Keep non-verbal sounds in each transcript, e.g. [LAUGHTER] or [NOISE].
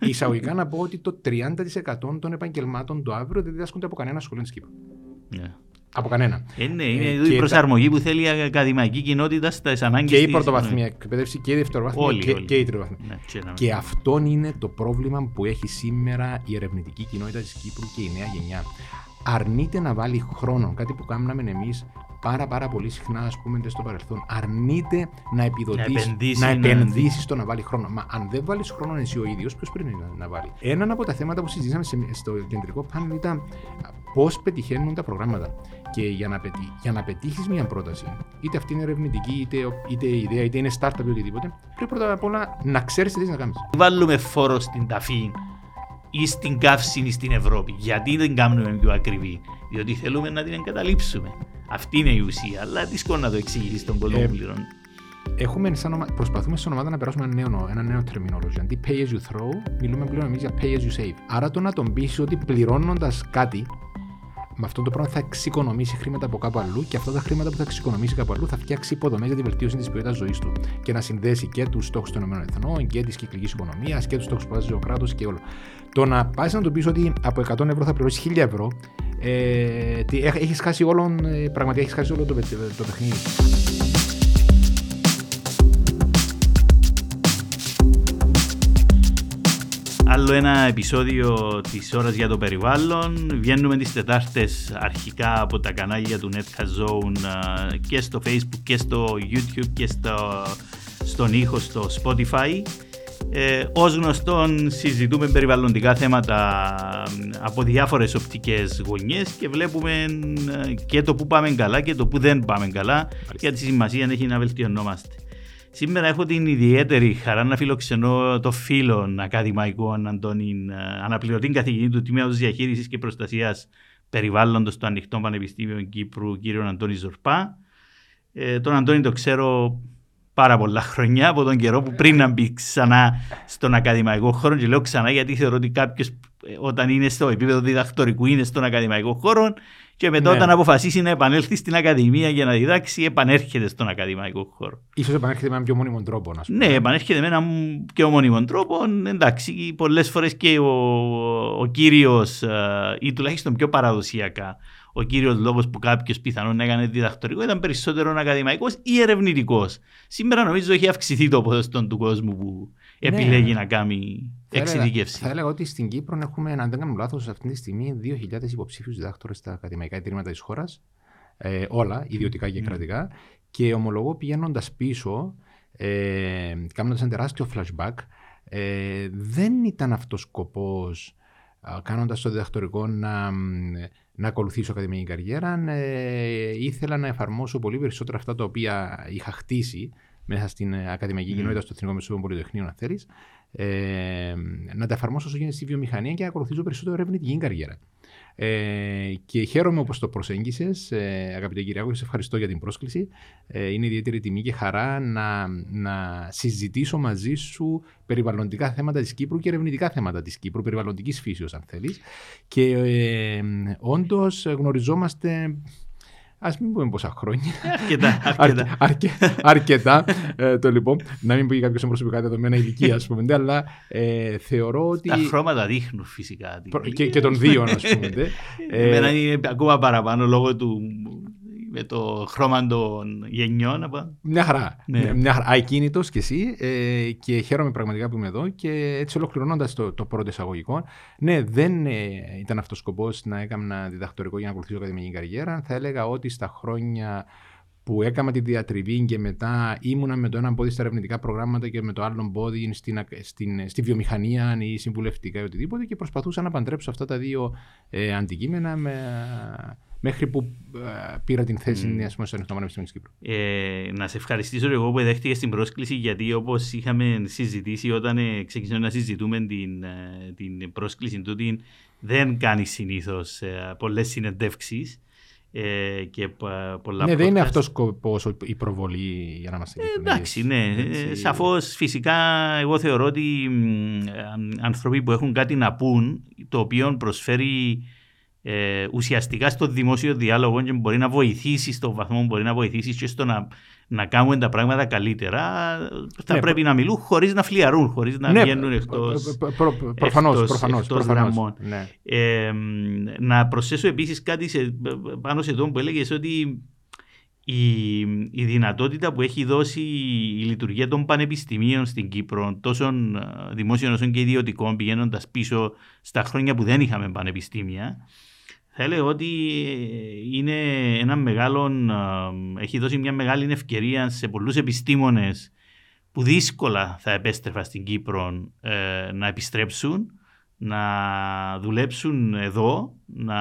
Εισαγωγικά να πω ότι το 30% των επαγγελμάτων του αύριο δεν διδάσκονται από κανένα σχολείο της Κύπρου. Ναι. Από κανένα. Ε, ναι, Ε, είναι και η προσαρμογή που θέλει η ακαδημαϊκή κοινότητα στις ανάγκες Και η πρωτοβαθμία εκπαίδευση και η δευτεροβαθμία Όλοι, και, όλοι. και η τριτοβαθμία. Ναι, και να- Και αυτό είναι το πρόβλημα που έχει σήμερα η ερευνητική κοινότητα της Κύπρου και η νέα γενιά. Αρνείται να βάλει χρόνο, κάτι που κάναμε εμείς πάρα πάρα πολύ συχνά ας πούμε στο παρελθόν. Αρνείται να επιδοτήσει, επενδύσει, να ναι. επενδύσει στο να βάλει χρόνο. Μα αν δεν βάλεις χρόνο εσύ ο ίδιος, ποιος πρέπει να, να βάλει; Ένα από τα θέματα που συζητήσαμε σε- στο κεντρικό πάνελ ήταν πώς πετυχαίνουν τα προγράμματα. Και για να, πετύ, για να πετύχεις μια πρόταση, είτε αυτή είναι ερευνητική, είτε, είτε ιδέα, είτε είναι startup ή οτιδήποτε, πρέπει πρώτα απ' όλα να ξέρεις τι θες να κάνεις. Βάλουμε φόρο στην ταφή ή στην καύση ή στην Ευρώπη. Γιατί δεν κάνουμε πιο ακριβή; Διότι θέλουμε να την εγκαταλείψουμε. Αυτή είναι η ουσία. Αλλά δύσκολο να το εξηγήσεις στον κόσμο Ε, που πληρώνει. Έχουμε σαν ομα... Προσπαθούμε στην ομάδα να περάσουμε ένα νέο, ένα νέο terminology. Αντί pay as you throw, μιλούμε πλέον εμείς για pay as you save. Άρα το να τον πείσει ότι πληρώνοντας κάτι, με αυτό το πράγμα θα εξοικονομήσει χρήματα από κάπου αλλού και αυτά τα χρήματα που θα εξοικονομήσει κάπου αλλού θα φτιάξει υποδομές για τη βελτίωση της ποιότητας ζωής του. Και να συνδέσει και τους στόχους των ΗΠΑ και τη κυκλικής οικονομίας και τους στόχους που βάζει ο κράτος και όλο. Το να πας να του πεις ότι από 100 ευρώ θα πληρώσεις 1000 ευρώ, ε, έχεις χάσει όλο, ε, πραγματικά έχεις χάσει όλο το, παι- το παιχνίδι. Άλλο ένα επεισόδιο της ώρας για το περιβάλλον. Βγαίνουμε τις Τετάρτες αρχικά από τα κανάλια του Netcast Zone α, και στο Facebook και στο YouTube και στο, στον ήχο στο Spotify. Ε, ως γνωστόν συζητούμε περιβαλλοντικά θέματα α, από διάφορες οπτικές γωνιές και βλέπουμε α, και το που πάμε καλά και το που δεν πάμε καλά γιατί σημασία έχει να βελτιωνόμαστε. Σήμερα έχω την ιδιαίτερη χαρά να φιλοξενώ το φίλο ακαδημαϊκό Αντώνη, ε, αναπληρωτή καθηγητή του Τμήματος Διαχείρισης και Προστασίας Περιβάλλοντος του Ανοιχτό Πανεπιστήμιο Κύπρου, κύριο Αντώνη Ζορπά. Ε, τον Αντώνη το ξέρω πάρα πολλά χρόνια από τον καιρό που πριν να μπει ξανά στον ακαδημαϊκό χώρο και λέω ξανά γιατί θεωρώ ότι κάποιος όταν είναι στο επίπεδο διδακτορικού είναι στον ακαδημαϊκό χώρο και μετά Ναι. όταν αποφασίσει να επανέλθει στην ακαδημία για να διδάξει επανέρχεται στον ακαδημαϊκό χώρο. Ίσως επανέρχεται με έναν πιο μόνιμο τρόπο, να σου Ναι, επανέρχεται με έναν πιο μόνιμο τρόπο. Εντάξει, πολλές φορές και ο, ο κύριος, ή τουλάχιστον πιο παραδοσιακά, ο κύριος λόγος που κάποιος πιθανόν να έκανε διδακτορικό ήταν περισσότερο ακαδημαϊκός ή ερευνητικός. Σήμερα νομίζω έχει αυξηθεί το ποσοστό του κόσμου που Ναι. επιλέγει να κάνει Θα έλεγα- εξειδικεύση. Θα έλεγα ότι στην Κύπρο έχουμε, αν δεν κάνω λάθος, αυτή τη στιγμή 2.000 υποψήφιους διδάκτορες στα ακαδημαϊκά ιδρύματα της χώρας. Ε, όλα, ιδιωτικά και Μμμ. κρατικά. Και ομολογώ πηγαίνοντας πίσω, ε, κάνοντας ένα τεράστιο flashback, ε, δεν ήταν αυτός σκοπός κάνοντας το διδακτορικό να, μ, να ακολουθήσω ακαδημαϊκή καριέρα. Ε, ήθελα να εφαρμόσω πολύ περισσότερα αυτά τα οποία είχα χτίσει μέσα στην ε, ακαδημαϊκή Μμ. κοινότητα, στο Εθνικό Μεσόγειο Πολυτεχνείο, αν θέλεις, ε, να τα εφαρμόσω όσο γίνεται στη βιομηχανία και να ακολουθήσω περισσότερο ερευνητική καριέρα. Ε, και χαίρομαι όπως το προσέγγισες, ε, αγαπητέ Κυριάκο, και σε ευχαριστώ για την πρόσκληση. Ε, είναι ιδιαίτερη τιμή και χαρά να, να συζητήσω μαζί σου περιβαλλοντικά θέματα της Κύπρου και ερευνητικά θέματα της Κύπρου, περιβαλλοντικής φύσεως αν θέλεις. Και ε, όντως γνωριζόμαστε, ας μην πούμε πόσα χρόνια, [LAUGHS] Αρκετά, αρκετά. Αρκε- αρκετά. ε, το λοιπόν, να μην πει κάποιος προσωπικά δεδομένα ηλικία, ας πούμε, αλλά ε, θεωρώ ότι. Τα χρώματα δείχνουν φυσικά. την προ- ηλικία. και, και των δύο, ας πούμε. δε. [LAUGHS] Ε, Εμένα είναι ακόμα παραπάνω λόγω του με το χρώμα των γενιών. από- Μια χαρά. Ναι. Μια, μια χαρά. Ακίνητος κι εσύ ε, και χαίρομαι πραγματικά που είμαι εδώ και έτσι ολοκληρώνοντας το, το πρώτο εισαγωγικό. Ναι, δεν ε, ήταν αυτός ο σκοπός να έκανα διδακτορικό για να ακολουθήσω ακαδημαϊκή καριέρα. Θα έλεγα ότι στα χρόνια που έκανα τη διατριβή και μετά ήμουνα με το ένα πόδι στα ερευνητικά προγράμματα και με το άλλο πόδι στην, ακ- στην, στη βιομηχανία ή συμβουλευτικά ή οτιδήποτε και προσπαθούσα να παντρέψω αυτά τα δύο ε, αντικείμενα με, μέχρι που ε, πήρα την θέση Μμμ. mm. ας πούμε, στο Ανοιχτό Πανεπιστήμιο της Κύπρου. Ε, να σε ευχαριστήσω εγώ που δέχτηκε την πρόσκληση γιατί όπως είχαμε συζητήσει όταν ε, ξεκινήσαμε να συζητούμε την, ε, την πρόσκληση τούτη δεν κάνεις συνήθως ε, πολλές συνεντεύξεις ε, και πα- πολλά Ναι, δεν είναι podcast. αυτός σκοπός η προβολή για να μας Ε, εντάξει, ναι. Ε, Σαφώς, φυσικά, εγώ θεωρώ ότι μ, ε, άνθρωποι που έχουν κάτι να πούν, το οποίο προσφέρει ε, ουσιαστικά στο δημόσιο διάλογο και μπορεί να βοηθήσει στο βαθμό που μπορεί να βοηθήσεις και στο να να κάνουμε τα πράγματα καλύτερα, θα Ναι, πρέπει να μιλούν χωρίς να φλιαρούν, χωρίς να Ναι, βγαίνουν εκτό. Προφανώς. εκτός- Προφανώς, εκτός προφανώς. γραμμών. Ναι. Ε, να προσθέσω επίσης κάτι σε, πάνω σε αυτό που έλεγες ότι η, η δυνατότητα που έχει δώσει η λειτουργία των πανεπιστημίων στην Κύπρο, τόσο ε, δημόσιων όσο και ιδιωτικών, πηγαίνοντας πίσω στα χρόνια που δεν είχαμε πανεπιστήμια, θα έλεγα ότι είναι ένα μεγάλο, ε, έχει δώσει μια μεγάλη ευκαιρία σε πολλούς επιστήμονες που δύσκολα θα επέστρεφαν στην Κύπρο ε, να επιστρέψουν, να δουλέψουν εδώ, να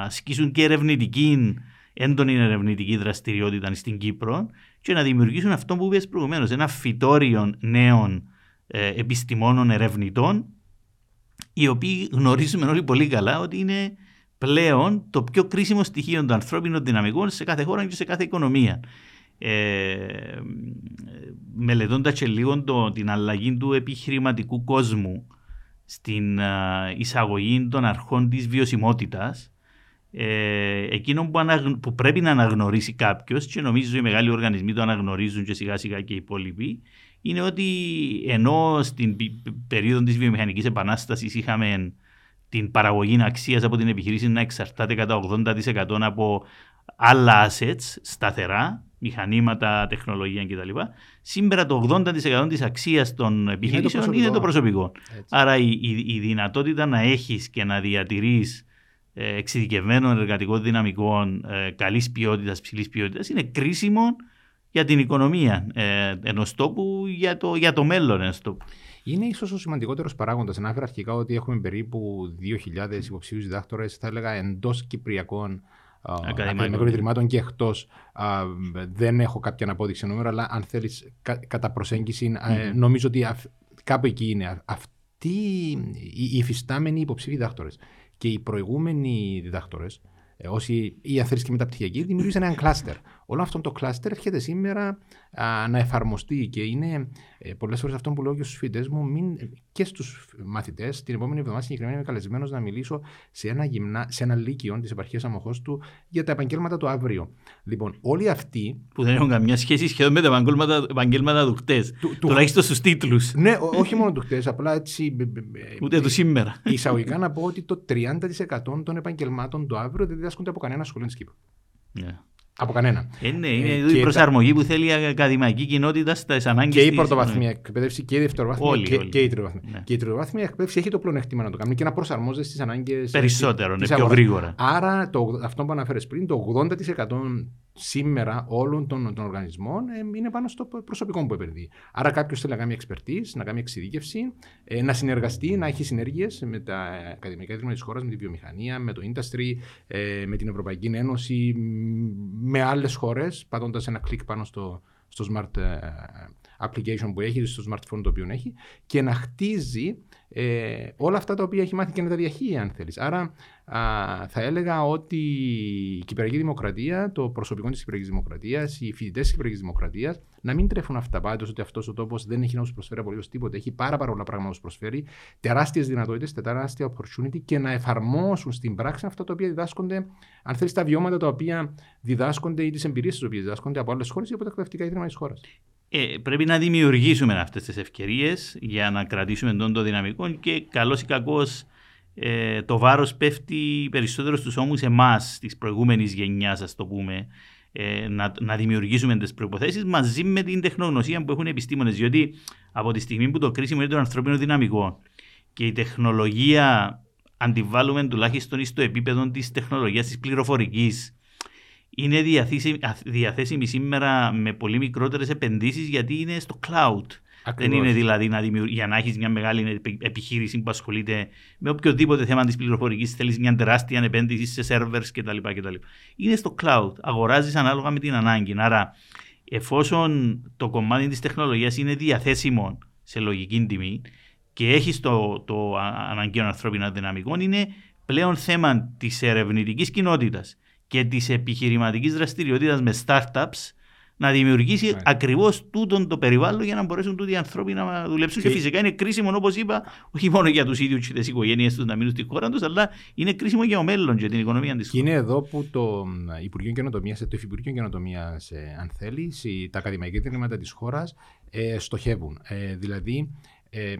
ασκήσουν και ερευνητική, έντονη ερευνητική δραστηριότητα στην Κύπρο και να δημιουργήσουν αυτό που είπες προηγουμένως, ένα φυτόριο νέων ε, επιστημόνων ερευνητών οι οποίοι γνωρίζουμε όλοι πολύ καλά ότι είναι πλέον το πιο κρίσιμο στοιχείο των ανθρώπινων δυναμικών σε κάθε χώρα και σε κάθε οικονομία. Ε, μελετώντας και λίγο το, την αλλαγή του επιχειρηματικού κόσμου στην α, εισαγωγή των αρχών της βιωσιμότητας ε, εκείνο που, αναγ- που πρέπει να αναγνωρίσει κάποιος και νομίζω οι μεγάλοι οργανισμοί το αναγνωρίζουν και σιγά σιγά και οι υπόλοιποι είναι ότι ενώ στην πη- περίοδο της βιομηχανικής επανάστασης είχαμε την παραγωγή αξίας από την επιχειρήση να εξαρτάται κατά 80% από άλλα assets σταθερά, μηχανήματα, τεχνολογία κτλ. Σήμερα το 80% της αξίας των επιχειρήσεων είναι το προσωπικό. Έτσι. Άρα η, η, η δυνατότητα να έχεις και να διατηρείς ε, εξειδικευμένων εργατικών δυναμικών ε, καλής ποιότητας, ψηλής ποιότητας είναι κρίσιμο για την οικονομία ε, ενός τόπου, για το, για το μέλλον ενός τόπου. Είναι ίσως ο σημαντικότερος παράγοντας. Ανάφερα αρχικά ότι έχουμε περίπου 2.000 υποψήφιους διδάκτορες, θα έλεγα εντός Κυπριακών α, ακαδημαϊκών ιδρυμάτων και εκτός. Δεν έχω κάποια απόδειξη νούμερο, αλλά αν θέλεις κατά προσέγγιση, ε, νομίζω ότι αυ- κάπου εκεί είναι. Α- Αυτοί οι οι υφιστάμενοι υποψήφοι διδάκτορες και οι προηγούμενοι διδάκτορες, όσοι ή αν θέλεις και μεταπτυχιακοί, δημιούργησαν ένα [LAUGHS] κλάστερ. Όλο αυτό το κλάστερ έρχεται σήμερα α, να εφαρμοστεί και είναι ε, πολλές φορές αυτό που λέω και στους φοιτητές μου μην, και στους μαθητές. Την επόμενη εβδομάδα συγκεκριμένα είμαι καλεσμένος να μιλήσω σε ένα, γυμνά, σε ένα λύκειο της επαρχίας Αμοχώ του για τα επαγγέλματα του αύριο. Λοιπόν, όλοι αυτοί. Που δεν έχουν καμιά σχέση σχεδόν με τα επαγγέλματα, επαγγέλματα του χτες. Του, του, Τουλάχιστον στους τίτλους. ναι, ό, όχι μόνο του χτες, απλά έτσι. Ούτε του σήμερα. Εισαγωγικά να πω ότι το 30% των επαγγελμάτων του αύριο δεν διδάσκονται από κανένα σχολείο τη Κύπρου. Yeah. Από κανένα. Ε, ναι, είναι Ε, η και προσαρμογή που θέλει η ακαδημαϊκή κοινότητα στις ανάγκες Και η πρωτοβαθμία εκπαίδευση και η δευτεροβάθμια Όλοι, και, όλοι. και η τριτοβάθμια. Ναι. Και η τριτοβάθμια εκπαίδευση έχει το πλεονέκτημα να το κάνει και να προσαρμόζεται στις ανάγκες. Περισσότερο, ναι, πιο γρήγορα. Άρα το, αυτό που αναφέρες πριν, το 80% σήμερα όλων των, των οργανισμών ε, είναι πάνω στο προσωπικό που επενδύει. Άρα κάποιος θέλει να κάνει expertise, να κάνει εξειδίκευση, ε, να συνεργαστεί, να έχει συνέργειες με τα ακαδημαϊκά ίδρυματα της χώρας, με τη βιομηχανία, με το industry, ε, με την Ευρωπαϊκή Ένωση, μ, με άλλες χώρες, πατώντας ένα κλικ πάνω στο, στο smart ε, application που έχει, στο smartphone το οποίο έχει και να χτίζει ε, όλα αυτά τα οποία έχει μάθει και να τα διαχεί, αν θέλεις. Άρα α, θα έλεγα ότι η Κυπριακή Δημοκρατία, το προσωπικό της Κυπριακής Δημοκρατίας, οι φοιτητές της Κυπριακής Δημοκρατίας να μην τρέφουν αυταπάτω ότι αυτός ο τόπος δεν έχει να τους προσφέρει απολύτως τίποτα. Έχει πάρα, πάρα πολλά πράγματα να τους προσφέρει, τεράστιες δυνατότητες, τεράστια opportunity και να εφαρμόσουν στην πράξη αυτά τα οποία διδάσκονται, αν θέλεις, τα βιώματα τα οποία διδάσκονται ή τις εμπειρίες τις οποίες διδάσκονται από άλλες χώρες ή από τα εκπαιδευτικά ίδρυματα της χώρας. Ε, πρέπει να δημιουργήσουμε αυτές τις ευκαιρίες για να κρατήσουμε τον το δυναμικό και καλός ή κακός ε, το βάρος πέφτει περισσότερο στους ώμους εμάς της προηγούμενης γενιάς, ας το πούμε, ε, να, να δημιουργήσουμε τις προποθέσει μαζί με την τεχνογνωσία που έχουν οι επιστήμονες. Διότι από τη στιγμή που το κρίσιμο είναι το ανθρώπινο δυναμικό και η τεχνολογία αντιβάλλουμε τουλάχιστον στο επίπεδο της τεχνολογίας της πληροφορικής είναι διαθέσιμη, διαθέσιμη σήμερα με πολύ μικρότερες επενδύσεις γιατί είναι στο cloud. Ακριβώς. Δεν είναι δηλαδή να δημιουργ... για να έχεις μια μεγάλη επιχείρηση που ασχολείται με οποιοδήποτε θέμα της πληροφορικής θέλεις μια τεράστια επένδυση σε servers κτλ. κτλ. Είναι στο cloud. Αγοράζεις ανάλογα με την ανάγκη. Άρα εφόσον το κομμάτι της τεχνολογίας είναι διαθέσιμο σε λογική τιμή και έχεις το, το αναγκαίο ανθρώπινο δυναμικό είναι πλέον θέμα της ερευνητικής κοινότητας και της επιχειρηματικής δραστηριότητας με startups να δημιουργήσει Ναι. ακριβώς τούτον το περιβάλλον για να μπορέσουν τούτοι οι άνθρωποι να δουλέψουν. Και, Και- φυσικά είναι κρίσιμο, όπως είπα, όχι μόνο για τους ίδιους και τις οικογένειες τους να μείνουν στη χώρα τους, αλλά είναι κρίσιμο για το μέλλον και την οικονομία της Και είναι εδώ που το μ, Υπουργείο Καινοτομίας, το Υφυπουργείο Καινοτομίας, αν θέλεις, οι- τα ακαδημαϊκά ιδρύματα της χώρας ε, στοχεύουν. Ε, δηλαδή, ε, ε,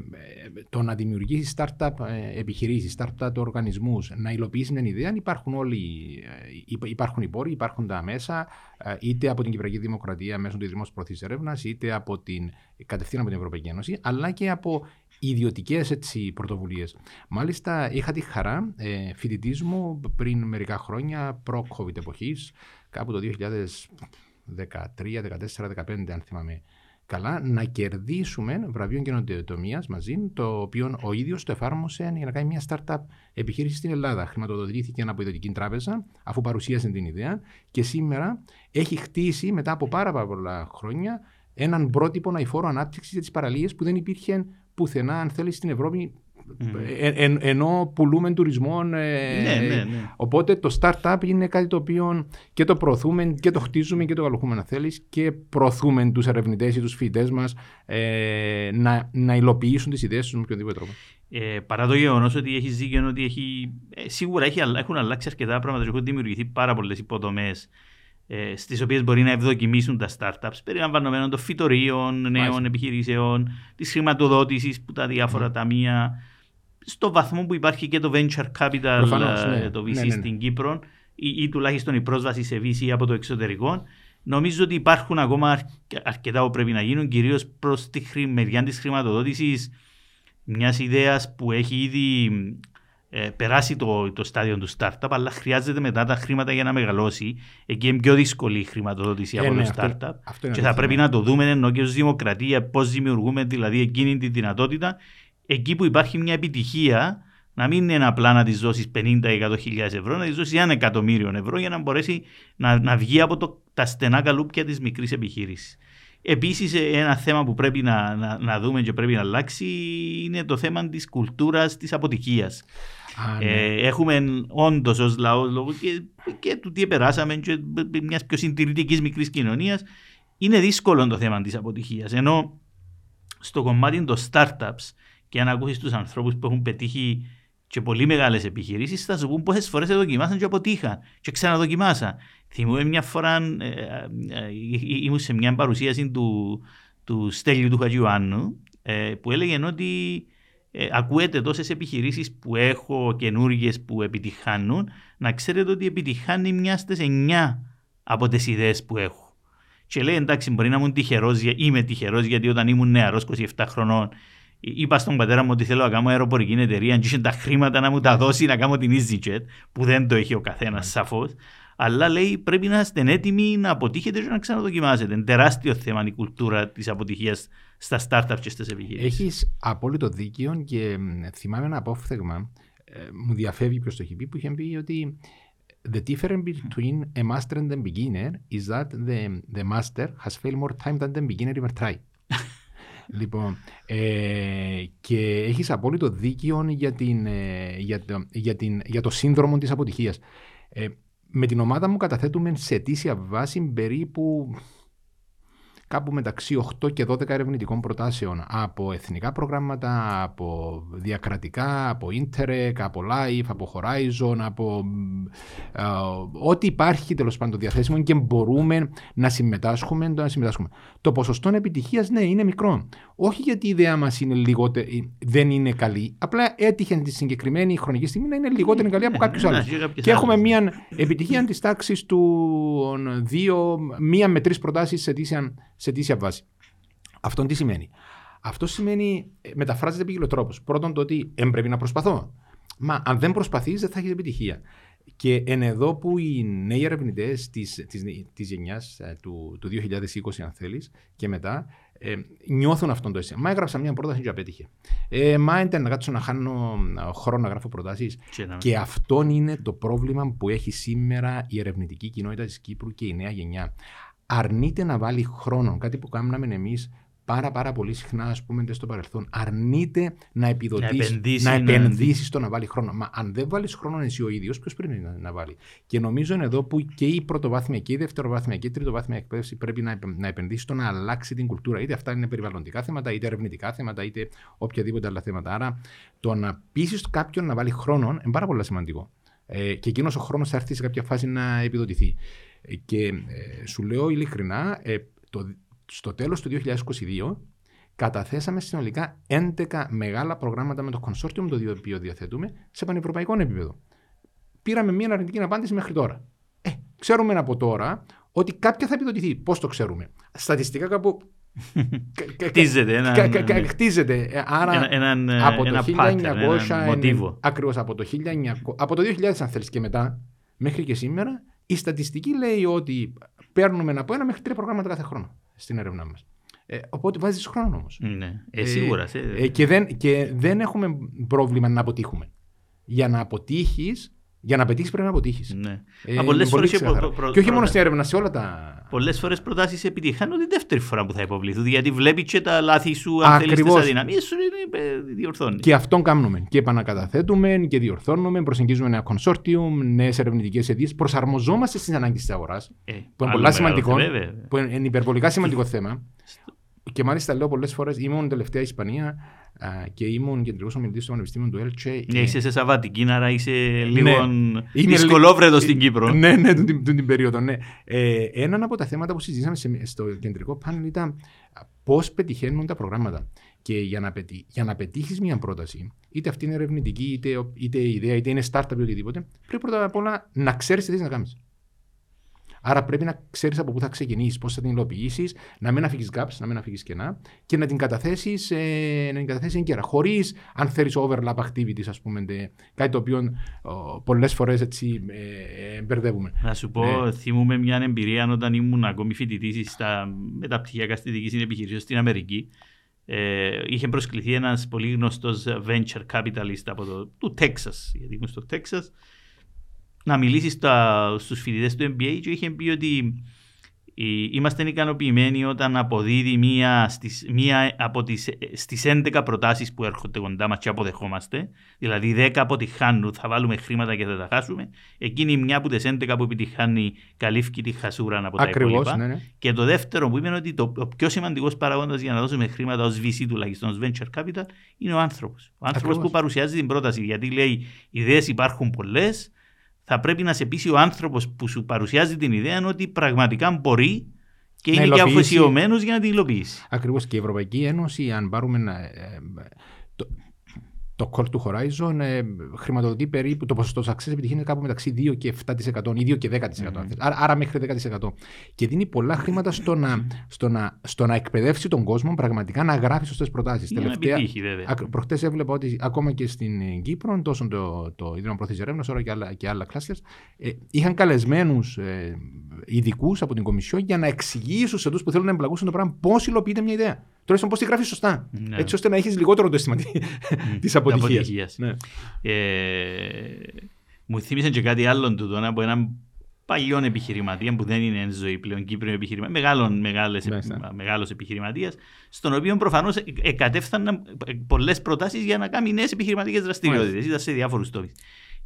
το να δημιουργήσεις startup ε, επιχειρήσεις, startup οργανισμούς, να υλοποιήσεις μια ιδέα, υπάρχουν όλοι. ε, υπ- υπάρχουν οι πόροι, υπάρχουν τα μέσα, ε, είτε από την Κυπριακή Δημοκρατία μέσω του Ιδρύματο Προθή Έρευνας, είτε από την, κατευθείαν από την Ευρωπαϊκή Ένωση, αλλά και από ιδιωτικές πρωτοβουλίες. Μάλιστα, είχα τη χαρά ε, φοιτητής μου πριν μερικά χρόνια, προ-COVID εποχής, κάπου το 2013, 14, 15, αν θυμάμαι καλά, να κερδίσουμε βραβείο καινοτομίας μαζί, το οποίο ο ίδιος το εφάρμοσε για να κάνει μια startup επιχείρηση στην Ελλάδα. Χρηματοδοτήθηκε από ιδιωτική τράπεζα, αφού παρουσίασε την ιδέα και σήμερα έχει χτίσει μετά από πάρα, πάρα πολλά χρόνια έναν πρότυπο αηφόρο ανάπτυξης για τις παραλίες που δεν υπήρχε πουθενά, αν θέλεις, στην Ευρώπη. Ε, εν- ενώ πουλούμε τουρισμό. ε, Ναι, ναι, ναι. Οπότε το startup είναι κάτι το οποίο και το προωθούμε και το χτίζουμε και το καλοχούμε, αν θέλεις, και προωθούμε τους ερευνητές ή τους φοιτητές μας ε, να, να υλοποιήσουν τις ιδέες τους με οποιοδήποτε τρόπο. Ε, παρά το γεγονός ότι έχεις δίκιο ότι έχει, ε, σίγουρα έχει, αλλα- έχουν αλλάξει αρκετά πράγματα και έχουν δημιουργηθεί πάρα πολλές υποδομές ε, στις οποίες μπορεί να ευδοκιμήσουν τα startups περιλαμβανομένων των φυτορίων, νέων Μάλιστα. επιχειρήσεων, της χρηματοδότησης που τα διάφορα ταμεία, στο βαθμό που υπάρχει και το venture capital, Προφανώς, ε, ναι. το VC Ναι, ναι, ναι. στην Κύπρο, ή, ή τουλάχιστον η πρόσβαση σε VC από το εξωτερικό. Νομίζω ότι υπάρχουν ακόμα αρκε- αρκετά που πρέπει να γίνουν, κυρίως προς τη χρη- μεριά της χρηματοδότησης μιας ιδέας που έχει ήδη ε, περάσει το, το στάδιο του startup, αλλά χρειάζεται μετά τα χρήματα για να μεγαλώσει. Εκεί είναι πιο δύσκολη η χρηματοδότηση Ε, από ναι, το αυτό- startup. αυτό είναι και θα αλήθεια, πρέπει ναι. να το δούμε ενώ και ως δημοκρατία πώς δημιουργούμε δηλαδή εκείνη τη δυνατότητα εκεί που υπάρχει μια επιτυχία να μην είναι απλά να της δώσεις 50 ή 100 χιλιάδες ευρώ, να της δώσει ένα εκατομμύριο ευρώ για να μπορέσει να, να βγει από το, τα στενά καλούπια της μικρής επιχείρησης. Επίσης, ένα θέμα που πρέπει να, να, να δούμε και πρέπει να αλλάξει είναι το θέμα της κουλτούρας της αποτυχίας. Α, ναι. Ε, έχουμε όντως ως λαός λόγω και, και του τι περάσαμε και μιας πιο συντηρητικής μικρής κοινωνίας. Είναι δύσκολο το θέμα της αποτυχίας. Ενώ στο κομμάτι των startups και αν ακούσεις τους ανθρώπους που έχουν πετύχει και πολύ μεγάλες επιχειρήσεις, θα σου πούν πόσες φορές δοκιμάσαν και αποτύχαν. Και ξαναδοκιμάσαν. Θυμούμαι μια φορά, ε, ε, ε, ήμουν σε μια παρουσίαση του, του Στέλιου του Χατζιουάννου, ε, που έλεγε ότι ε, ακούετε τόσες επιχειρήσεις που έχω καινούργιες που επιτυχάνουν, να ξέρετε ότι επιτυχάνει μια στις 9 από τις ιδέες που έχω. Και λέει εντάξει, μπορεί να ήμουν τυχερός, είμαι τυχερός γιατί όταν ήμουν νεαρός 27 χρονών, είπα στον πατέρα μου ότι θέλω να κάνω αεροπορική εταιρεία, και είχε τα χρήματα να μου τα δώσει να κάνω την EasyJet, που δεν το έχει ο καθένας σαφώς. Αλλά λέει πρέπει να είστε έτοιμοι να αποτύχετε και να ξαναδοκιμάσετε. Είναι τεράστιο θέμα η κουλτούρα της αποτυχίας στα startups και στις επιχειρήσεις. Έχεις απόλυτο δίκιο και μ, θυμάμαι ένα απόφθεγμα, ε, μου διαφεύγει ποιος το έχει πει, που είχε πει ότι The difference between a master and a beginner is that the, the master has failed more time than the beginner ever tried. [LAUGHS] λοιπόν, ε, και έχεις απόλυτο δίκιο για, την, ε, για, το, για, την, για το σύνδρομο της αποτυχίας. Ε, με την ομάδα μου καταθέτουμε σε αιτήσια βάση περίπου κάπου μεταξύ 8 και 12 ερευνητικών προτάσεων από εθνικά προγράμματα, από διακρατικά, από Interreg, από Life, από Horizon, από ε, ό,τι υπάρχει τέλος πάντων διαθέσιμο και μπορούμε να συμμετάσχουμε, να συμμετάσχουμε. Το ποσοστό επιτυχίας, ναι, είναι μικρό. Όχι γιατί η ιδέα μας δεν είναι καλή, απλά έτυχε τη συγκεκριμένη χρονική στιγμή να είναι λιγότερο καλή από κάποιους άλλους. Και έχουμε μια επιτυχία της τάξης του δύο, μία με τρεις προτάσεις σε αιτήσια, σε αιτήσια βάση. Αυτό τι σημαίνει. Αυτό σημαίνει, μεταφράζεται επί τρόπος. Πρώτον, το ότι δεν πρέπει να προσπαθώ. Μα αν δεν προσπαθείς, δεν θα έχεις επιτυχία. Και εν εδώ που οι νέοι ερευνητές της της, γενιάς του, του 2020, αν θέλεις, και μετά, ε, νιώθουν αυτόν το αίσθημα. Μα έγραψα μια πρόταση και απέτυχε. Ε, μα ήταν να κάτσω να χάνω χρόνο να γράφω προτάσεις. Και, και αυτό είναι το πρόβλημα που έχει σήμερα η ερευνητική κοινότητα της Κύπρου και η νέα γενιά. Αρνείται να βάλει χρόνο, κάτι που κάναμε εμείς πάρα πάρα πολύ συχνά, ας πούμε, στο παρελθόν, αρνείται να επιδοτήσει, Να επενδύσει, να να- επενδύσει στο να βάλει χρόνο. Μα αν δεν βάλεις χρόνο εσύ ο ίδιος, ποιος πρέπει να, να βάλει; Και νομίζω είναι εδώ που και η πρωτοβάθμια και η δευτεροβάθμια και η τριτοβάθμια εκπαίδευση πρέπει να, επε- να επενδύσει στο να αλλάξει την κουλτούρα. Είτε αυτά είναι περιβαλλοντικά θέματα, είτε ερευνητικά θέματα, είτε οποιαδήποτε άλλα θέματα. Άρα το να πείσει κάποιον να βάλει χρόνο είναι πάρα πολύ σημαντικό. Ε, και εκείνος ο χρόνος θα έρθει σε κάποια φάση να επιδοτηθεί. Ε, και ε, σου λέω ειλικρινά, ε, το, στο τέλος του 2022 καταθέσαμε συνολικά 11 μεγάλα προγράμματα με το consortium το οποίο διαθέτουμε σε πανευρωπαϊκό επίπεδο. Πήραμε μια αρνητική απάντηση μέχρι τώρα. Ε, ξέρουμε από τώρα ότι κάποια θα επιδοτηθεί. Πώς το ξέρουμε; Στατιστικά κάπου. Χτίζεται [LAUGHS] ένα- κα- κα- κα- Χτίζεται. Ε, Άρα Ένα- έναν, ε, από το ένα 1900. pattern, ένα μοτίβο. Ακριβώς από το 1900. Από το 2000, αν θέλεις και μετά, μέχρι και σήμερα, η στατιστική λέει ότι παίρνουμε από ένα μέχρι τρία προγράμματα κάθε χρόνο στην έρευνά μας. Ε, οπότε βάζεις χρόνο όμως. Ναι. Ε, σίγουρα. σε- Ε, και, δεν, και δεν έχουμε πρόβλημα να αποτύχουμε. Για να αποτύχεις, για να πετύχεις πρέπει να αποτύχεις. Ναι. Ε, Μα πολλές είναι πολύ φορές και ξεκάθαρα. προ- προ- και όχι μόνο προ- στην έρευνα, σε όλα τα. Πολλές φορές προτάσεις επιτυχάνουν τη δεύτερη φορά που θα υποβληθούν. Γιατί βλέπεις και τα λάθη σου, αν θέλεις τις Ακριβώς. αδυναμίες σου, είναι, ε, διορθώνεις. Και αυτόν κάνουμε. Και επανακαταθέτουμε και διορθώνουμε, προσεγγίζουμε νέα consortium, νέες ερευνητικές αιτίες. Προσαρμοζόμαστε στις ανάγκες της αγοράς, Ε, που είναι άλλο πολλά μεγάλο, σημαντικό. βέβαια. Που είναι είναι υπερβολικά σημαντικό θέμα. Και μάλιστα λέω πολλές φορές, ήμουν τελευταία Ισπανία α, και ήμουν κεντρικός ομιλητής στο Πανεπιστήμιο του Έλτσε. Ναι, είσαι σε Σαββατική, άρα είσαι Ναι. λίγο Είναι δυσκολόβρεδο λι- στην Κύπρο. Ναι, ναι, την, την, την περίοδο, ναι. Ε, έναν από τα θέματα που συζητήσαμε σε- στο κεντρικό πάνελ ήταν πώς πετυχαίνουν τα προγράμματα. Και για να, πετύ, για να πετύχεις μια πρόταση, είτε αυτή είναι ερευνητική, είτε, ο- είτε ιδέα, είτε είναι startup ή οτιδήποτε, πρέπει πρώτα απ' όλα να ξέρεις τι θες να κάνεις. Άρα πρέπει να ξέρεις από πού θα ξεκινήσεις, πώς θα την υλοποιήσεις, να μην αφήσεις gaps, να μην αφήσεις κενά και να την καταθέσεις ε, να την καταθέσεις έγκαιρα. Χωρίς, αν θέλεις, overlap activities, ας πούμε, τε- κάτι το οποίο πολλές φορές έτσι ε, ε, μπερδεύουμε. Να σου πω, Ναι. θυμούμαι μια εμπειρία όταν ήμουν ακόμη φοιτητής στα μεταπτυχιακά στη δική επιχειρήσεων στην Αμερική. Ε, είχε προσκληθεί ένας πολύ γνωστός venture capitalist από το του Texas, γιατί ήμουν στο Texas, να μιλήσεις στα, στους φοιτητές του MBA και είχε πει ότι ε, είμαστε ικανοποιημένοι όταν αποδίδει μία, στις, μία από τις, ε, στις 11 προτάσεις που έρχονται κοντά μας και αποδεχόμαστε, δηλαδή 10 αποτυχάνουν, θα βάλουμε χρήματα και θα τα χάσουμε, εκείνη η μια από τις 11 που επιτυχάνει καλύφει τη χασούρα από τα Ακριβώς, υπόλοιπα. ναι, ναι. Και το δεύτερο που είπε είναι ότι το, ο πιο σημαντικός παράγοντας για να δώσουμε χρήματα ως VC τουλάχιστον ως venture capital είναι ο άνθρωπος. Ο άνθρωπος Ακριβώς. που παρουσιάζει την πρόταση. Γιατί λέει ιδέες υπάρχουν πολλές, θα πρέπει να σε πείσει ο άνθρωπος που σου παρουσιάζει την ιδέα ότι πραγματικά μπορεί και Να είναι και υλοποιήσει. αφοσιωμένος για να την υλοποιήσει. Ακριβώς και η Ευρωπαϊκή Ένωση, αν πάρουμε να, ε, το, το Call to Horizon, ε, χρηματοδοτεί περίπου το ποσοστό success επιτυχίας είναι κάπου μεταξύ 2 και 7% ή 2 και 10%. αν θέλεις. Άρα, άρα μέχρι 10%. Και δίνει πολλά χρήματα στο να, στο να, στο να εκπαιδεύσει τον κόσμο πραγματικά να γράφει σωστές προτάσεις. Για να επιτύχει βέβαια. Προχτές έβλεπα ότι ακόμα και στην ε, Κύπρο, τόσο το, το Ίδρυμα Πρόθεσης Ερεύνας, όσο και άλλα, και άλλα clusters, ε, είχαν καλεσμένους ε, ειδικούς από την Κομισιό για να εξηγήσουν σε αυτού που θέλουν να εμπλακούν στο πράγμα πώς υλοποιείται μια ιδέα. Τουλάχιστον πώς τη γράφεις σωστά. Ναι. Έτσι ώστε να έχεις λιγότερο το αίσθημα τη αποτυχίας. αποτυχίας. Ναι. Ε, μου θύμισε και κάτι άλλο του τώρα από έναν παλιό επιχειρηματία που δεν είναι εν ζωή πλέον Κύπριο επιχειρηματία, μεγάλων, μεγάλες, Μάλιστα. μεγάλος επιχειρηματίας, στον οποίο προφανώς εκατέφθαναν πολλές προτάσεις για να κάνει νέες επιχειρηματικές δραστηριότητες. Ήταν σε διάφορους τομείς.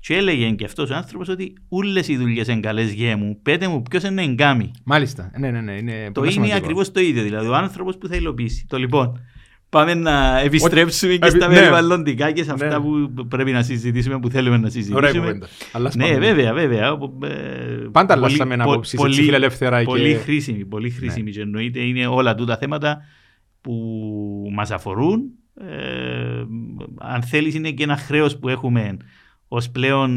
Και έλεγε και αυτός ο άνθρωπος ότι όλες οι δουλειές είναι καλές γέ μου, πέτε μου ποιος είναι εγκάμι. Μάλιστα. Ναι, ναι, ναι. Είναι Το πολύ είναι σημαντικό. ακριβώς το ίδιο. Δηλαδή, ο άνθρωπος που θα υλοποιήσει. Το λοιπόν. Πάμε να επιστρέψουμε και Επι- στα ναι. περιβαλλοντικά και σε αυτά Ναι. που πρέπει να συζητήσουμε, που θέλουμε να Ωραία συζητήσουμε. κουβέντα. Αλλά Ναι, σπάμε. βέβαια, βέβαια. Ο- ε, Πάντα πολύ- αλλάσαμε πο- απόψεις, πολύ- έτσι, φιλελεύθερα Πολύ και- χρήσιμη, πολύ χρήσιμη. Και εννοείται είναι όλα τούτα θέματα που μας αφορούν. Ε, αν θέλεις είναι και ένα χρέος που έχουμε ως πλέον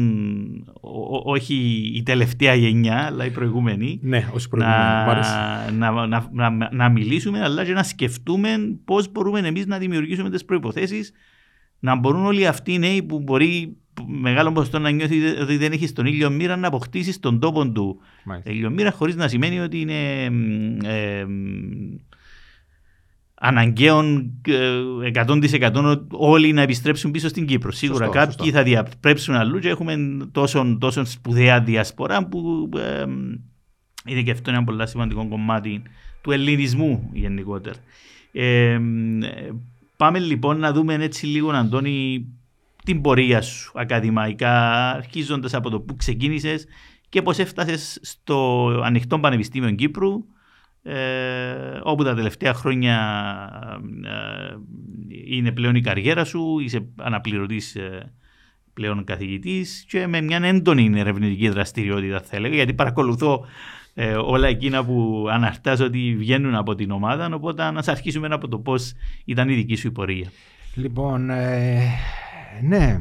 ο- ο- όχι η τελευταία γενιά αλλά η προηγούμενη Ναι, ως προηγούμενο. Μ' άρεσε. να, να, να, να, να μιλήσουμε αλλά και να σκεφτούμε πώς μπορούμε εμείς να δημιουργήσουμε τις προϋποθέσεις να μπορούν όλοι αυτοί οι νέοι που μπορεί μεγάλο ποσοστό να νιώθει ότι δεν έχεις τον ήλιο μοίρα να αποκτήσεις τον τόπο του Μάλιστα. ήλιο μοίρα χωρίς να σημαίνει ότι είναι μ, ε, μ, αναγκαίων ε, 100% όλοι να επιστρέψουν πίσω στην Κύπρο. Σίγουρα Σωστό, κάποιοι σωστό. θα διαπρέψουν αλλού και έχουμε τόσο, τόσο σπουδαία διασπορά που ε, είναι και αυτό ένα πολύ σημαντικό κομμάτι του ελληνισμού γενικότερα. Ε, πάμε λοιπόν να δούμε έτσι λίγο, Αντώνη, την πορεία σου ακαδημαϊκά, αρχίζοντας από το που ξεκίνησες και πώς έφτασες στο Ανοιχτό Πανεπιστήμιο Κύπρου, ε, όπου τα τελευταία χρόνια ε, είναι πλέον η καριέρα σου, είσαι αναπληρωτής ε, πλέον καθηγητής και με μια έντονη ερευνητική δραστηριότητα θα έλεγα γιατί παρακολουθώ ε, όλα εκείνα που αναρτάζω ότι βγαίνουν από την ομάδα οπότε να αρχίσουμε από το πώς ήταν η δική σου η πορεία. Λοιπόν, ε, ναι,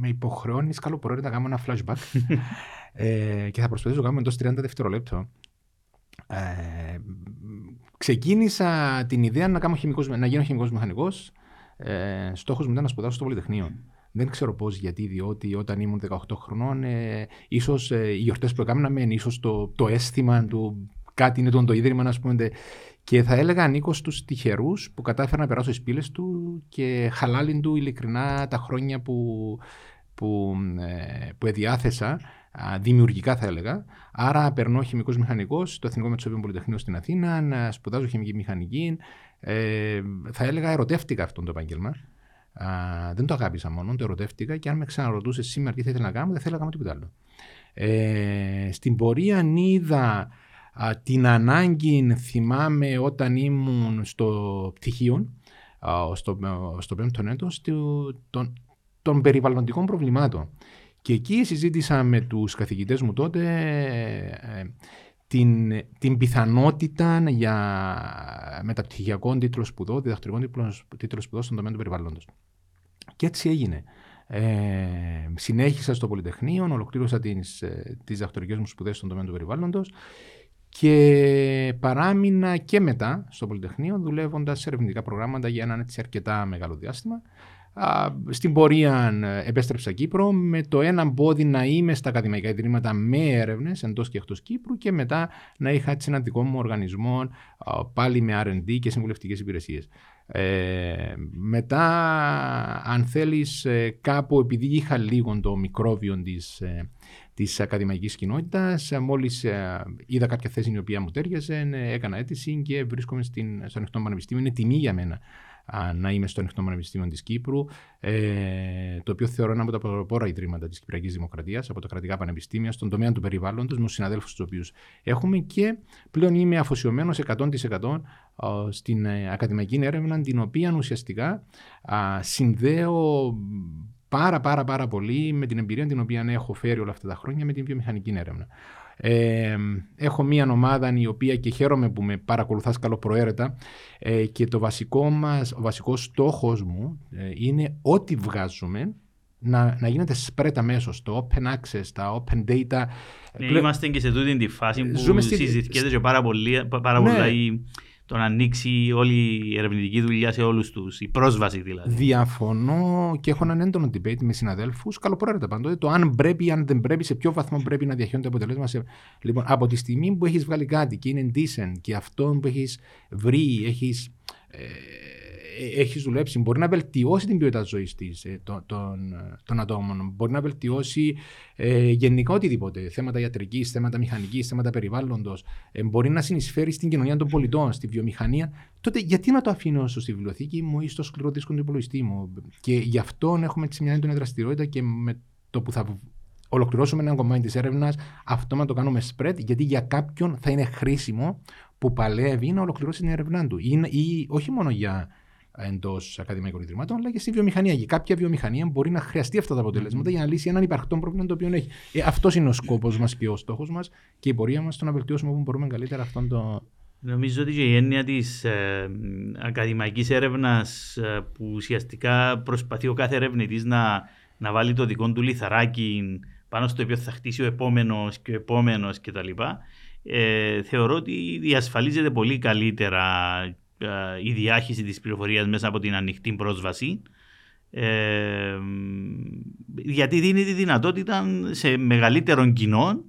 με υποχρεώνεις καλό να κάνω ένα flashback [LAUGHS] ε, και θα προσπαθήσω να κάνω εντός 30 δευτερολέπτων. Ε, ξεκίνησα την ιδέα να, κάνω χημικός, να γίνω χημικός μηχανικός. Ε, Στόχος μου ήταν να σπουδάσω στο Πολυτεχνείο. Δεν ξέρω πώς, γιατί, διότι όταν ήμουν 18 χρονών, ε, ίσως ε, οι γιορτές που έκαναμε, ίσως το, το αίσθημα του κάτι είναι το, το ίδρυμα, α πούμε. Και θα έλεγα ανήκω στους τυχερούς που κατάφερα να περάσω στις πύλες του και χαλάλιν του ειλικρινά τα χρόνια που, που, ε, που εδιάθεσα δημιουργικά θα έλεγα. Άρα περνώ χημικός μηχανικός στο Εθνικό Μετσόβιο Πολυτεχνείο στην Αθήνα, να σπουδάζω χημική μηχανική. Ε, θα έλεγα ερωτεύτηκα αυτό το επάγγελμα. δεν το αγάπησα μόνο, το ερωτεύτηκα και αν με ξαναρωτούσες σήμερα τι θα ήθελα να κάνω, δεν θέλω να κάνω τίποτα άλλο. Ε, στην πορεία είδα την ανάγκη, θυμάμαι όταν ήμουν στο πτυχίο, στο, στο πέμπτο έτος, των, των περιβαλλοντικών προβλημάτων. Και εκεί συζήτησα με τους καθηγητές μου τότε ε, την, την πιθανότητα για μεταπτυχιακό τίτλο σπουδών, διδακτορικό τίτλο σπουδών στον τομέα του περιβάλλοντος. Και έτσι έγινε. Ε, συνέχισα στο Πολυτεχνείο, ολοκλήρωσα τις, ε, τις διδακτορικές μου σπουδές στον τομέα του περιβάλλοντος και παράμεινα και μετά στο Πολυτεχνείο δουλεύοντας σε ερευνητικά προγράμματα για έναν έτσι αρκετά μεγάλο διάστημα στην πορεία ε, επέστρεψα Κύπρο με το ένα πόδι να είμαι στα ακαδημαϊκά ιδρύματα με έρευνες εντός και εκτός Κύπρου και μετά να είχα έτσι ένα δικό μου οργανισμό πάλι με RD και συμβουλευτικές υπηρεσίες. Ε, μετά, αν θέλεις, ε, κάπου επειδή είχα λίγο το μικρόβιο της ε, της ακαδημαϊκής κοινότητας, μόλις είδα κάποια θέση η οποία μου τέριαζε, έκανα αίτηση και βρίσκομαι στην, στο ανοιχτό πανεπιστήμιο. Είναι τιμή για μένα να είμαι στο Ανοιχτό Πανεπιστήμιο της Κύπρου, ε, το οποίο θεωρώ ένα από τα πρωτοπόρα ιδρύματα της Κυπριακής Δημοκρατίας, από τα κρατικά πανεπιστήμια, στον τομέα του περιβάλλοντος, με τους συναδέλφους τους οποίους έχουμε και πλέον είμαι αφοσιωμένος 100% στην ε, ακαδημαϊκή έρευνα, την οποία ουσιαστικά συνδέω πάρα πάρα πάρα πολύ με την εμπειρία την οποία έχω φέρει όλα αυτά τα χρόνια με την βιομηχανική έρευνα. Ε, έχω μία ομάδα η οποία και χαίρομαι που με παρακολουθάς καλοπροαίρετα ε, και το βασικό μας, ο βασικός στόχος μου ε, είναι ό,τι βγάζουμε να, να γίνεται spread αμέσως στο open access, τα open data. Ναι, Είμαστε και σε τούτη τη φάση που συζητιέται και πάρα, πολύ, πάρα ναι. πολλά η το να ανοίξει όλη η ερευνητική δουλειά σε όλους τους, η πρόσβαση δηλαδή. Διαφωνώ και έχω έναν έντονο debate με συναδέλφους. Καλοπροαίρετα πάντοτε. Το αν πρέπει, αν δεν πρέπει, σε ποιο βαθμό πρέπει να διαχειώνεται αποτελέσμα. Σε... Λοιπόν, από τη στιγμή που έχεις βγάλει κάτι και είναι decent και αυτό που έχεις βρει, έχεις. Ε, ε, έχεις δουλέψει, μπορεί να βελτιώσει την ποιότητα ζωής ε, των, των, των, ατόμων, μπορεί να βελτιώσει ε, γενικά οτιδήποτε. Θέματα ιατρικής, θέματα μηχανικής, θέματα περιβάλλοντος, ε, μπορεί να συνεισφέρει στην κοινωνία των πολιτών, στη βιομηχανία. Τότε γιατί να το αφήνω στη βιβλιοθήκη μου ή στο σκληρό δίσκο του υπολογιστή μου; Και γι' αυτό έχουμε έτσι μια έντονη δραστηριότητα και με το που θα ολοκληρώσουμε ένα κομμάτι της έρευνας, αυτό να το κάνουμε spread, γιατί για κάποιον θα είναι χρήσιμο που παλεύει να ολοκληρώσει την έρευνά του. Ή, ή όχι μόνο για εντός ακαδημαϊκών ιδρυμάτων, αλλά και στη βιομηχανία. Και κάποια βιομηχανία μπορεί να χρειαστεί αυτά τα αποτελέσματα για να λύσει έναν υπαρκτό πρόβλημα το οποίο έχει. Ε, αυτός είναι ο σκόπος μας και ο στόχος μας και η πορεία μας στο να βελτιώσουμε όπου μπορούμε καλύτερα αυτόν το. Νομίζω ότι και η έννοια της ε, ακαδημαϊκής έρευνας ε, που ουσιαστικά προσπαθεί ο κάθε ερευνητής να, να βάλει το δικό του λιθαράκι πάνω στο οποίο θα χτίσει ο επόμενος και ο επόμενος κτλ. Ε, θεωρώ ότι διασφαλίζεται πολύ καλύτερα ε, η διάχυση της πληροφορίας μέσα από την ανοιχτή πρόσβαση ε, γιατί δίνει τη δυνατότητα σε μεγαλύτερων κοινών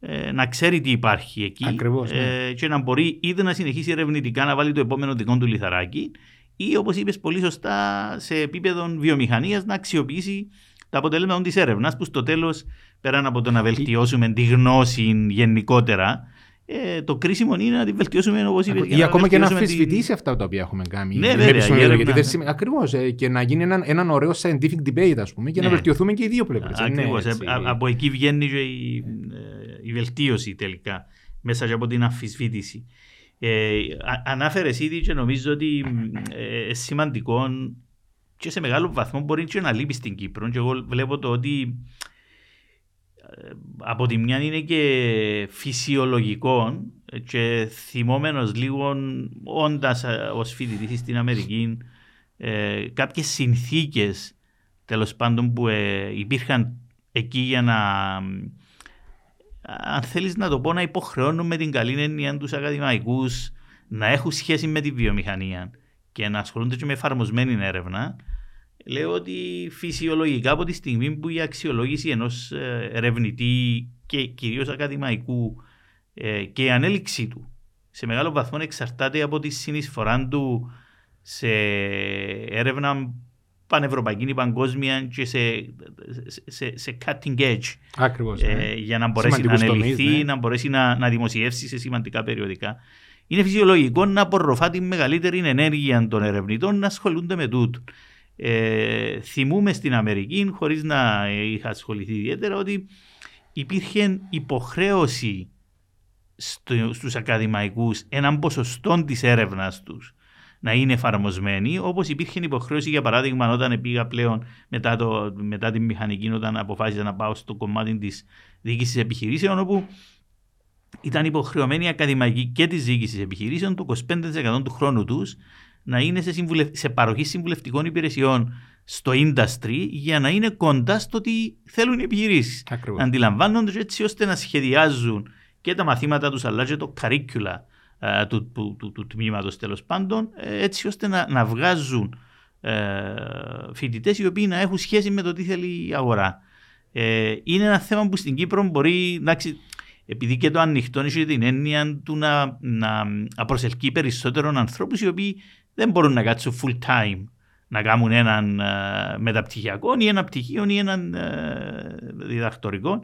ε, να ξέρει τι υπάρχει εκεί Ακριβώς, ναι. και να μπορεί είτε να συνεχίσει ερευνητικά να βάλει το επόμενο δικό του λιθαράκι ή όπως είπες πολύ σωστά σε επίπεδο βιομηχανίας να αξιοποιήσει τα αποτελέσματα της έρευνας που στο τέλος πέραν από το να βελτιώσουμε τη γνώση γενικότερα Ε, το κρίσιμο είναι να την βελτιώσουμε όπως είπε. Ή ακόμα και να αμφισβητήσει την... αυτά τα οποία έχουμε κάνει. Ναι, βέβαια. Ακριβώς. Ε, και να γίνει έναν, έναν ωραίο scientific debate, ας πούμε, και ναι. να βελτιωθούμε και οι δύο πλευρές. Ακριβώς. Ναι, από εκεί βγαίνει και η, η βελτίωση τελικά μέσα από την αμφισβήτηση. Ε, Ανάφερες ήδη και νομίζω ότι ε, σημαντικό και σε μεγάλο βαθμό μπορεί και να λείπει στην Κύπρο. Και εγώ βλέπω το ότι ε, από τη μια είναι και φυσιολογικό και θυμόμενος λίγο όντας ως φοιτητής στην Αμερική ε, κάποιες συνθήκες τέλος πάντων που ε, υπήρχαν εκεί για να αν θέλεις να το πω να υποχρεώνουμε την καλή έννοια τους ακαδημαϊκούς να έχουν σχέση με τη βιομηχανία και να ασχολούνται και με εφαρμοσμένη έρευνα λέω ότι φυσιολογικά από τη στιγμή που η αξιολόγηση ενός ε, ερευνητή και κυρίως ακαδημαϊκού ε, και η ανέλυξή του σε μεγάλο βαθμό εξαρτάται από τη συνεισφορά του σε έρευνα πανευρωπαϊκή ή παγκόσμια και σε, σε, σε cutting edge. Ακριβώς, ε, ναι. για να μπορέσει να ανελυθεί, ναι. να μπορέσει να, να δημοσιεύσει σε σημαντικά περιοδικά. Είναι φυσιολογικό να απορροφά τη μεγαλύτερη ενέργεια των ερευνητών να ασχολούνται με τούτο. Ε, θυμούμε στην Αμερική, χωρίς να είχα ασχοληθεί ιδιαίτερα, ότι υπήρχε υποχρέωση στο, στους ακαδημαϊκούς έναν ποσοστό της έρευνας τους να είναι εφαρμοσμένη, όπως υπήρχε υποχρέωση για παράδειγμα όταν πήγα πλέον μετά, το, μετά την μηχανική, όταν αποφάσισα να πάω στο κομμάτι της διοίκησης επιχειρήσεων, όπου ήταν υποχρεωμένη η ακαδημαϊκή και της διοίκησης επιχειρήσεων το 25% του χρόνου τους να είναι σε, συμβουλευ... σε παροχή συμβουλευτικών υπηρεσιών στο industry για να είναι κοντά στο τι θέλουν οι επιχειρήσεις. Αντιλαμβάνονται έτσι ώστε να σχεδιάζουν και τα μαθήματα τους αλλά και το curricula ε, του, του, του, του τμήματος τέλος πάντων ε, έτσι ώστε να, να βγάζουν ε, φοιτητές οι οποίοι να έχουν σχέση με το τι θέλει η αγορά. Ε, είναι ένα θέμα που στην Κύπρο μπορεί, εντάξει, επειδή και το ανοιχτό έχει την έννοια του να, να, να προσελκύει περισσότερων ανθρώπους οι οποίοι δεν μπορούν να κάτσουν full time να κάνουν έναν uh, μεταπτυχιακό ή ένα πτυχίο ή έναν uh, διδακτορικό.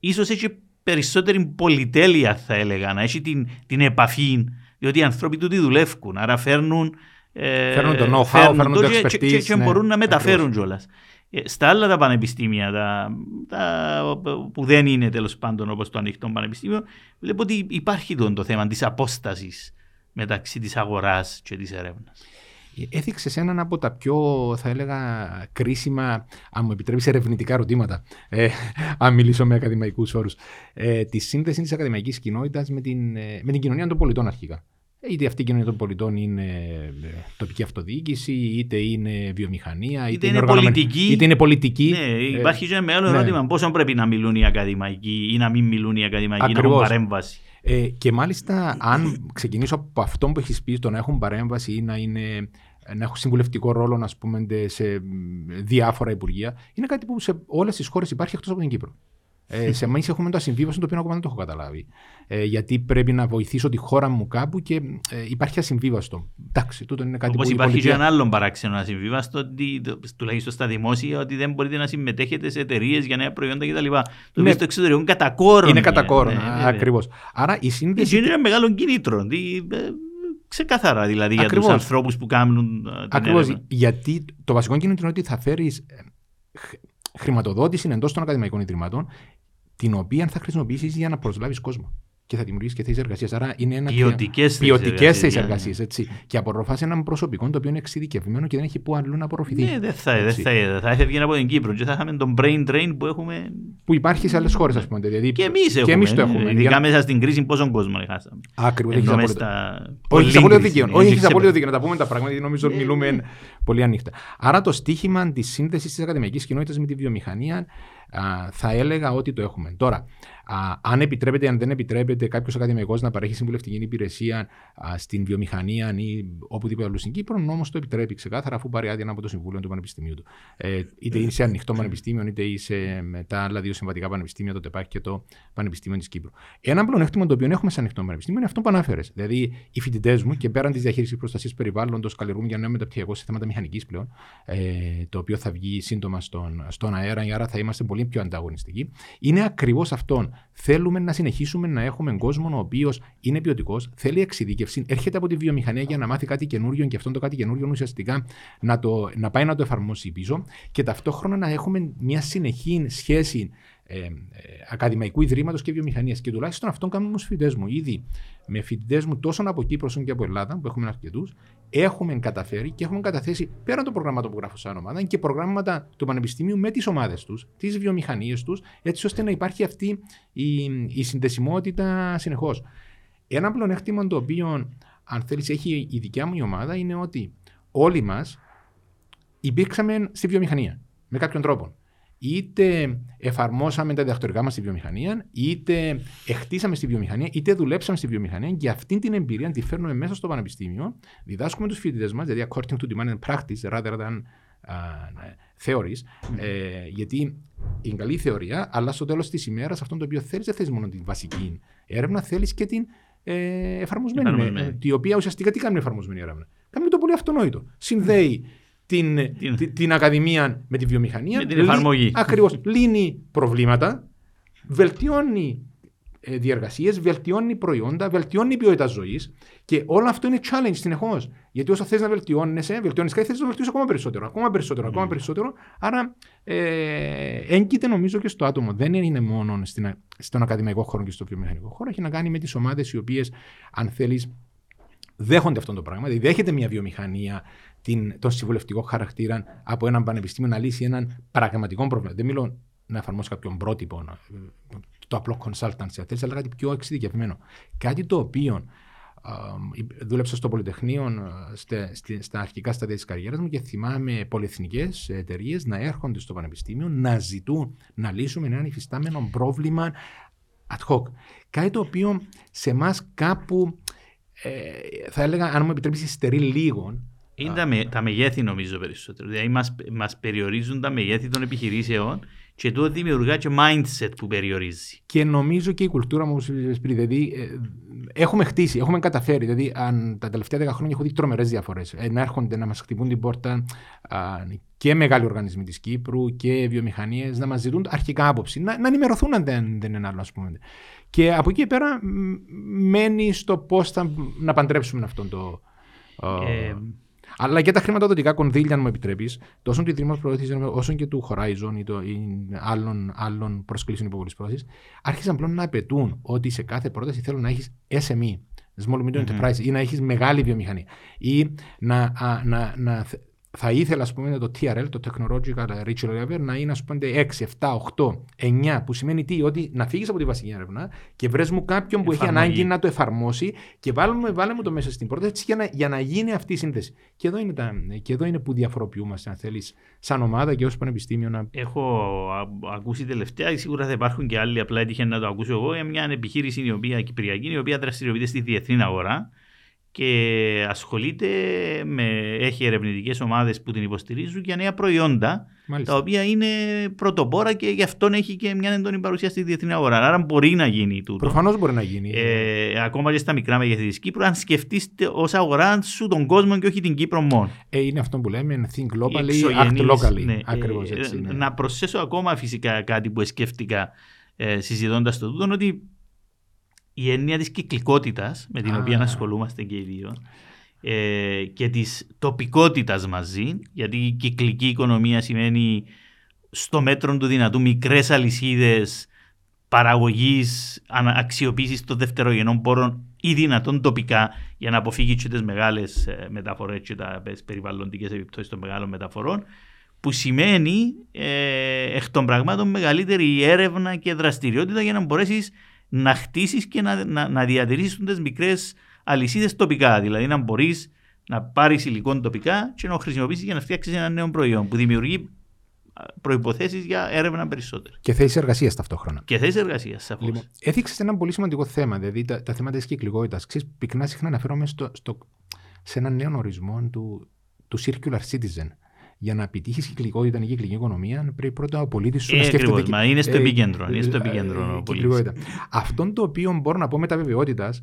Ίσως έχει περισσότερη πολυτέλεια θα έλεγα, να έχει την, την επαφή, διότι οι άνθρωποι του τη δουλεύουν, άρα φέρνουν, ε, φέρνουν το know-how, φέρνουν, το expertise. Και, και, και ναι, μπορούν να μεταφέρουν κιόλας. Ε, στα άλλα τα πανεπιστήμια, τα, τα, που δεν είναι τέλος πάντων όπως το ανοιχτό πανεπιστήμιο, βλέπω ότι υπάρχει το, το θέμα της απόστασης μεταξύ της αγοράς και της έρευνας έθιξες σε έναν από τα πιο, θα έλεγα, κρίσιμα, αν μου επιτρέπεις, ερευνητικά ερωτήματα, ε, αν μιλήσω με ακαδημαϊκούς όρους, ε, τη σύνδεση της ακαδημαϊκής κοινότητας με την, ε, με την κοινωνία των πολιτών αρχικά. Είτε αυτή η κοινωνία των πολιτών είναι ε, τοπική αυτοδιοίκηση, είτε είναι βιομηχανία, είτε, είτε είναι, πολιτική. Είτε είναι πολιτική. Ναι, υπάρχει και ένα μεγάλο ναι. ερώτημα. Πόσο πρέπει να μιλούν οι ακαδημαϊκοί ή να μην μιλούν οι ακαδημαϊκοί, Ακριβώς. να έχουν παρέμβαση; Ε, και μάλιστα, αν ξεκινήσω από αυτό που έχεις πει, το να έχουν παρέμβαση ή να είναι να έχουν συμβουλευτικό ρόλο να πούμε, σε διάφορα υπουργεία, είναι κάτι που σε όλες τις χώρες υπάρχει εκτός από την Κύπρο. Ε, σε εμά έχουμε το ασυμβίβαστο το οποίο ακόμα δεν το έχω καταλάβει. Ε, γιατί πρέπει να βοηθήσω τη χώρα μου κάπου και ε, υπάρχει ασυμβίβαστο. Εντάξει, τούτο είναι κάτι Όπως που. υπάρχει πολιτεία... και ένα άλλο παράξενο ασυμβίβαστο, ότι, τουλάχιστον στα δημόσια, ότι δεν μπορείτε να συμμετέχετε σε εταιρείες για νέα προϊόντα κτλ. Το οποίο ναι. στο εξωτερικό είναι κατά κόρον. Είναι κατά κόρον, ναι, ακριβώς. Άρα η σύνδεση. Είναι ένα μεγάλο κίνητρο. Ε, Ξεκάθαρα δηλαδή για τους ανθρώπους που κάνουν. Ε, Ακριβώς. Γιατί το βασικό κίνητρο είναι ότι θα φέρεις ε, χρηματοδότηση εντός των ακαδημαϊκών ιδρυμάτων, την οποία θα χρησιμοποιήσεις για να προσλάβεις κόσμο και θα δημιουργήσεις και θέσεις εργασίας. Άρα είναι ένα. Ποιοτικές θέσεις εργασίας. Και απορροφάς έναν προσωπικό το οποίο είναι εξειδικευμένο και δεν έχει που αλλού να απορροφηθεί. Ναι, δεν θα, δεν θα, θα έφευγε από την Κύπρο και θα είχαμε τον brain drain που έχουμε. που υπάρχει σε άλλες χώρες, ας πούμε. Δηλαδή, και εμείς έχουμε. Και εμείς το έχουμε. Ειδικά για... μέσα στην κρίση, πόσον κόσμο χάσαμε. Ακριβώς. Όχι, έχεις απόλυτο δίκαιο. Όχι, έχεις απόλυτο δίκαιο. Να τα πούμε τα πράγματα, γιατί νομίζω ότι μιλούμε πολύ ανοιχτά. Άρα το στίχημα της σύνθεση της ακαδημαϊκής κοινότητας με τη βιομηχανία θα έλεγα ότι το έχουμε. Τώρα, Α, αν επιτρέπεται, αν δεν επιτρέπεται κάποιος ακαδημαϊκός να παρέχει συμβουλευτική υπηρεσία α, στην βιομηχανία ή οπουδήποτε αλλού στην Κύπρο, όμω το επιτρέπει ξεκάθαρα αφού πάρει άδεια από το Συμβούλιο του Πανεπιστημίου του. Ε, είτε είσαι ανοιχτό πανεπιστήμιο, είτε είσαι με τα άλλα δύο συμβατικά πανεπιστήμια, το ΤΕΠΑΚ και το Πανεπιστήμιο της Κύπρου. Ένα πλεονέκτημα το οποίο έχουμε σε ανοιχτό πανεπιστήμιο είναι αυτό που ανάφερε. Δηλαδή, οι φοιτητές μου και πέραν της διαχείρισης προστασίας περιβάλλοντος, καλλιεργούν για νέο μεταπτυχιακό σε θέματα βιομηχανική πλέον, ε, το οποίο θα βγει σύντομα στον, στον αέρα, άρα θα είμαστε πολύ πιο ανταγωνιστικοί. Είναι ακριβώς αυτό. Θέλουμε να συνεχίσουμε να έχουμε κόσμο ο οποίος είναι ποιοτικός, θέλει εξειδίκευση, έρχεται από τη βιομηχανία για να μάθει κάτι καινούριο και αυτό το κάτι καινούριο ουσιαστικά να, το, να πάει να το εφαρμόσει πίσω και ταυτόχρονα να έχουμε μια συνεχή σχέση ε, ε, ακαδημαϊκού ιδρύματος και βιομηχανίας. Και τουλάχιστον αυτόν κάνουμε με φοιτητές μου. Ήδη με φοιτητές μου τόσο από Κύπρος όσο και από Ελλάδα, που έχουμε αρκετούς, έχουμε καταφέρει και έχουμε καταθέσει πέραν των προγραμμάτων που γράφω σαν ομάδα και προγράμματα του Πανεπιστημίου με τις ομάδες τους, τις βιομηχανίες τους, έτσι ώστε να υπάρχει αυτή η, η συνδεσιμότητα συνεχώς. Ένα πλεονέκτημα το οποίο, αν θέλεις, έχει η δικιά μου η ομάδα είναι ότι όλοι μας υπήρξαμε στη βιομηχανία με κάποιον τρόπο είτε εφαρμόσαμε τα διδακτορικά μας στη βιομηχανία, είτε εχτίσαμε στη βιομηχανία, είτε δουλέψαμε στη βιομηχανία και αυτή την εμπειρία τη φέρνουμε μέσα στο πανεπιστήμιο, διδάσκουμε τους φοιτητές μας, δηλαδή according to demand and practice rather than uh, theories, ε, γιατί είναι καλή θεωρία, αλλά στο τέλος της ημέρας αυτό το οποίο θέλεις δεν θέλει μόνο την βασική έρευνα, θέλεις και την ε, εφαρμοσμένη, εφαρμοσμένη. η οποία ουσιαστικά τι κάνει εφαρμοσμένη έρευνα. Κάνει το πολύ αυτονόητο. Συνδέει την, την, την Ακαδημία με τη βιομηχανία. Με την εφαρμογή. Ακριβώς. Λύνει προβλήματα, βελτιώνει ε, διεργασίες, βελτιώνει προϊόντα, βελτιώνει ποιότητα ζωής και όλο αυτό είναι challenge συνεχώς. Γιατί όσο θες να βελτιώνεσαι, βελτιώνεις κάτι, θες να βελτιώσεις ακόμα περισσότερο, ακόμα περισσότερο, ακόμα mm. περισσότερο. Άρα ε, έγκυται νομίζω και στο άτομο. Δεν είναι μόνο στην, στον ακαδημαϊκό χώρο και στο βιομηχανικό χώρο. Έχει να κάνει με τις ομάδες οι οποίες, αν θέλεις, δέχονται αυτό το πράγμα. Δηλαδή, δέχεται μια βιομηχανία την, τον συμβουλευτικό χαρακτήρα από έναν πανεπιστήμιο να λύσει έναν πραγματικό πρόβλημα. Δεν μιλώ να εφαρμόσει κάποιον πρότυπο, το απλό consultancy, αλλά κάτι πιο εξειδικευμένο. Κάτι το οποίο δούλεψα στο Πολυτεχνείο στα αρχικά στάδια της καριέρας μου και θυμάμαι πολυεθνικές εταιρείες να έρχονται στο Πανεπιστήμιο να ζητούν να λύσουμε ένα υφιστάμενο πρόβλημα ad hoc. Κάτι το οποίο σε εμάς κάπου ε, θα έλεγα, αν μου επιτρέψεις, στερεί λίγο είναι τα, με, τα μεγέθη νομίζω περισσότερο. Δηλαδή μας, μας περιορίζουν τα μεγέθη των επιχειρήσεων και το δημιουργά και mindset που περιορίζει. Και νομίζω και η κουλτούρα μου, όπως είπες πριν, δηλαδή ε, έχουμε χτίσει, έχουμε καταφέρει. Δηλαδή αν, τα τελευταία δέκα χρόνια έχω δει τρομερές διαφορές. Ε, να έρχονται να μας χτυπούν την πόρτα α, και μεγάλοι οργανισμοί της Κύπρου και βιομηχανίες να μας ζητούν αρχικά άποψη, να, να ενημερωθούν αν δεν, δεν είναι άλλο ας πούμε. Και από εκεί πέρα μένει στο πώς θα να παντρέψουμε αυτόν το... Ε, αλλά και τα χρηματοδοτικά κονδύλια, αν μου επιτρέπεις, τόσο του Ιδρύματος Προώθησης όσο και του Horizon ή, το, ή άλλων, άλλων προσκλήσεων υποβολής πρόθεσης, άρχισαν πλέον να απαιτούν ότι σε κάθε πρόταση θέλουν να έχεις SME, Small Medium Enterprise, ή να έχεις μεγάλη βιομηχανία. Ή να, να, να θα ήθελα ας πούμε, το TRL, το Technological Reach Level, να είναι ας πούμε, 6, 7, 8, 9, που σημαίνει τι, ότι να φύγεις από τη βασική έρευνα και βρες μου κάποιον που έχει ανάγκη να το εφαρμόσει και βάλουμε, βάλε μου το μέσα στην πρόταση για να, για να γίνει αυτή η σύνθεση. Και εδώ είναι, τα, και εδώ είναι που διαφοροποιούμαστε, αν θέλεις, σαν ομάδα και ως πανεπιστήμιο. Να... Έχω ακούσει τελευταία, σίγουρα θα υπάρχουν και άλλοι, απλά έτυχε να το ακούσω εγώ, για μια επιχείρηση η οποία, κυπριακή, η οποία δραστηριοποιείται στη διεθνή αγορά και ασχολείται με, έχει ερευνητικές ομάδες που την υποστηρίζουν για νέα προϊόντα Μάλιστα. τα οποία είναι πρωτοπόρα και γι' αυτό έχει και μια έντονη παρουσία στη διεθνή αγορά. Άρα μπορεί να γίνει τούτο. Προφανώς μπορεί να γίνει. Ε, ακόμα και στα μικρά μεγέθη της Κύπρου, αν σκεφτείτε ως αγορά σου τον κόσμο και όχι την Κύπρο μόνο. Ε, είναι αυτό που λέμε think globally, act locally. Ναι, Ακριβώς ε, έτσι. Ναι. Να προσθέσω ακόμα φυσικά κάτι που σκέφτηκα ε, συζητώντας το τούτο, ότι η έννοια της κυκλικότητας με την οποία ασχολούμαστε και οι δύο ε, και της τοπικότητας μαζί γιατί η κυκλική οικονομία σημαίνει στο μέτρο του δυνατού μικρές αλυσίδες παραγωγής, αξιοποίησης των δευτερογενών πόρων ή δυνατόν τοπικά για να αποφύγει τις μεγάλες μεταφορές και τα περιβαλλοντικές επιπτώσεις των μεγάλων μεταφορών, που σημαίνει ε, εκ των πραγμάτων μεγαλύτερη έρευνα και δραστηριότητα για να μπορέσεις να χτίσεις και να, να, να διατηρήσεις τι μικρές αλυσίδες τοπικά. Δηλαδή να μπορείς να πάρεις υλικό τοπικά και να το χρησιμοποιήσεις για να φτιάξεις ένα νέο προϊόν που δημιουργεί προποθέσει για έρευνα περισσότερο. Και θέσεις εργασίας ταυτόχρονα. Και θέσεις εργασίας, σαφώς. Λοιπόν, έδειξε ένα πολύ σημαντικό θέμα, δηλαδή τα, τα θέματα της κυκλικότητας. Πυκνά συχνά αναφέρομαι στο, στο, σε έναν νέο ορισμό του, του circular citizen. Για να επιτύχεις κυκλικότητα η κυκλική οικονομία, πρέπει πρώτα ο πολίτης σου Ε, να σκέφτεται. ακριβώς, μα είναι στο ε, επίκεντρο, είναι στο ε, επίκεντρο ο ε, πολίτης. κυκλικότητα. Αυτό το οποίο μπορώ να πω με τα βεβαιότητας,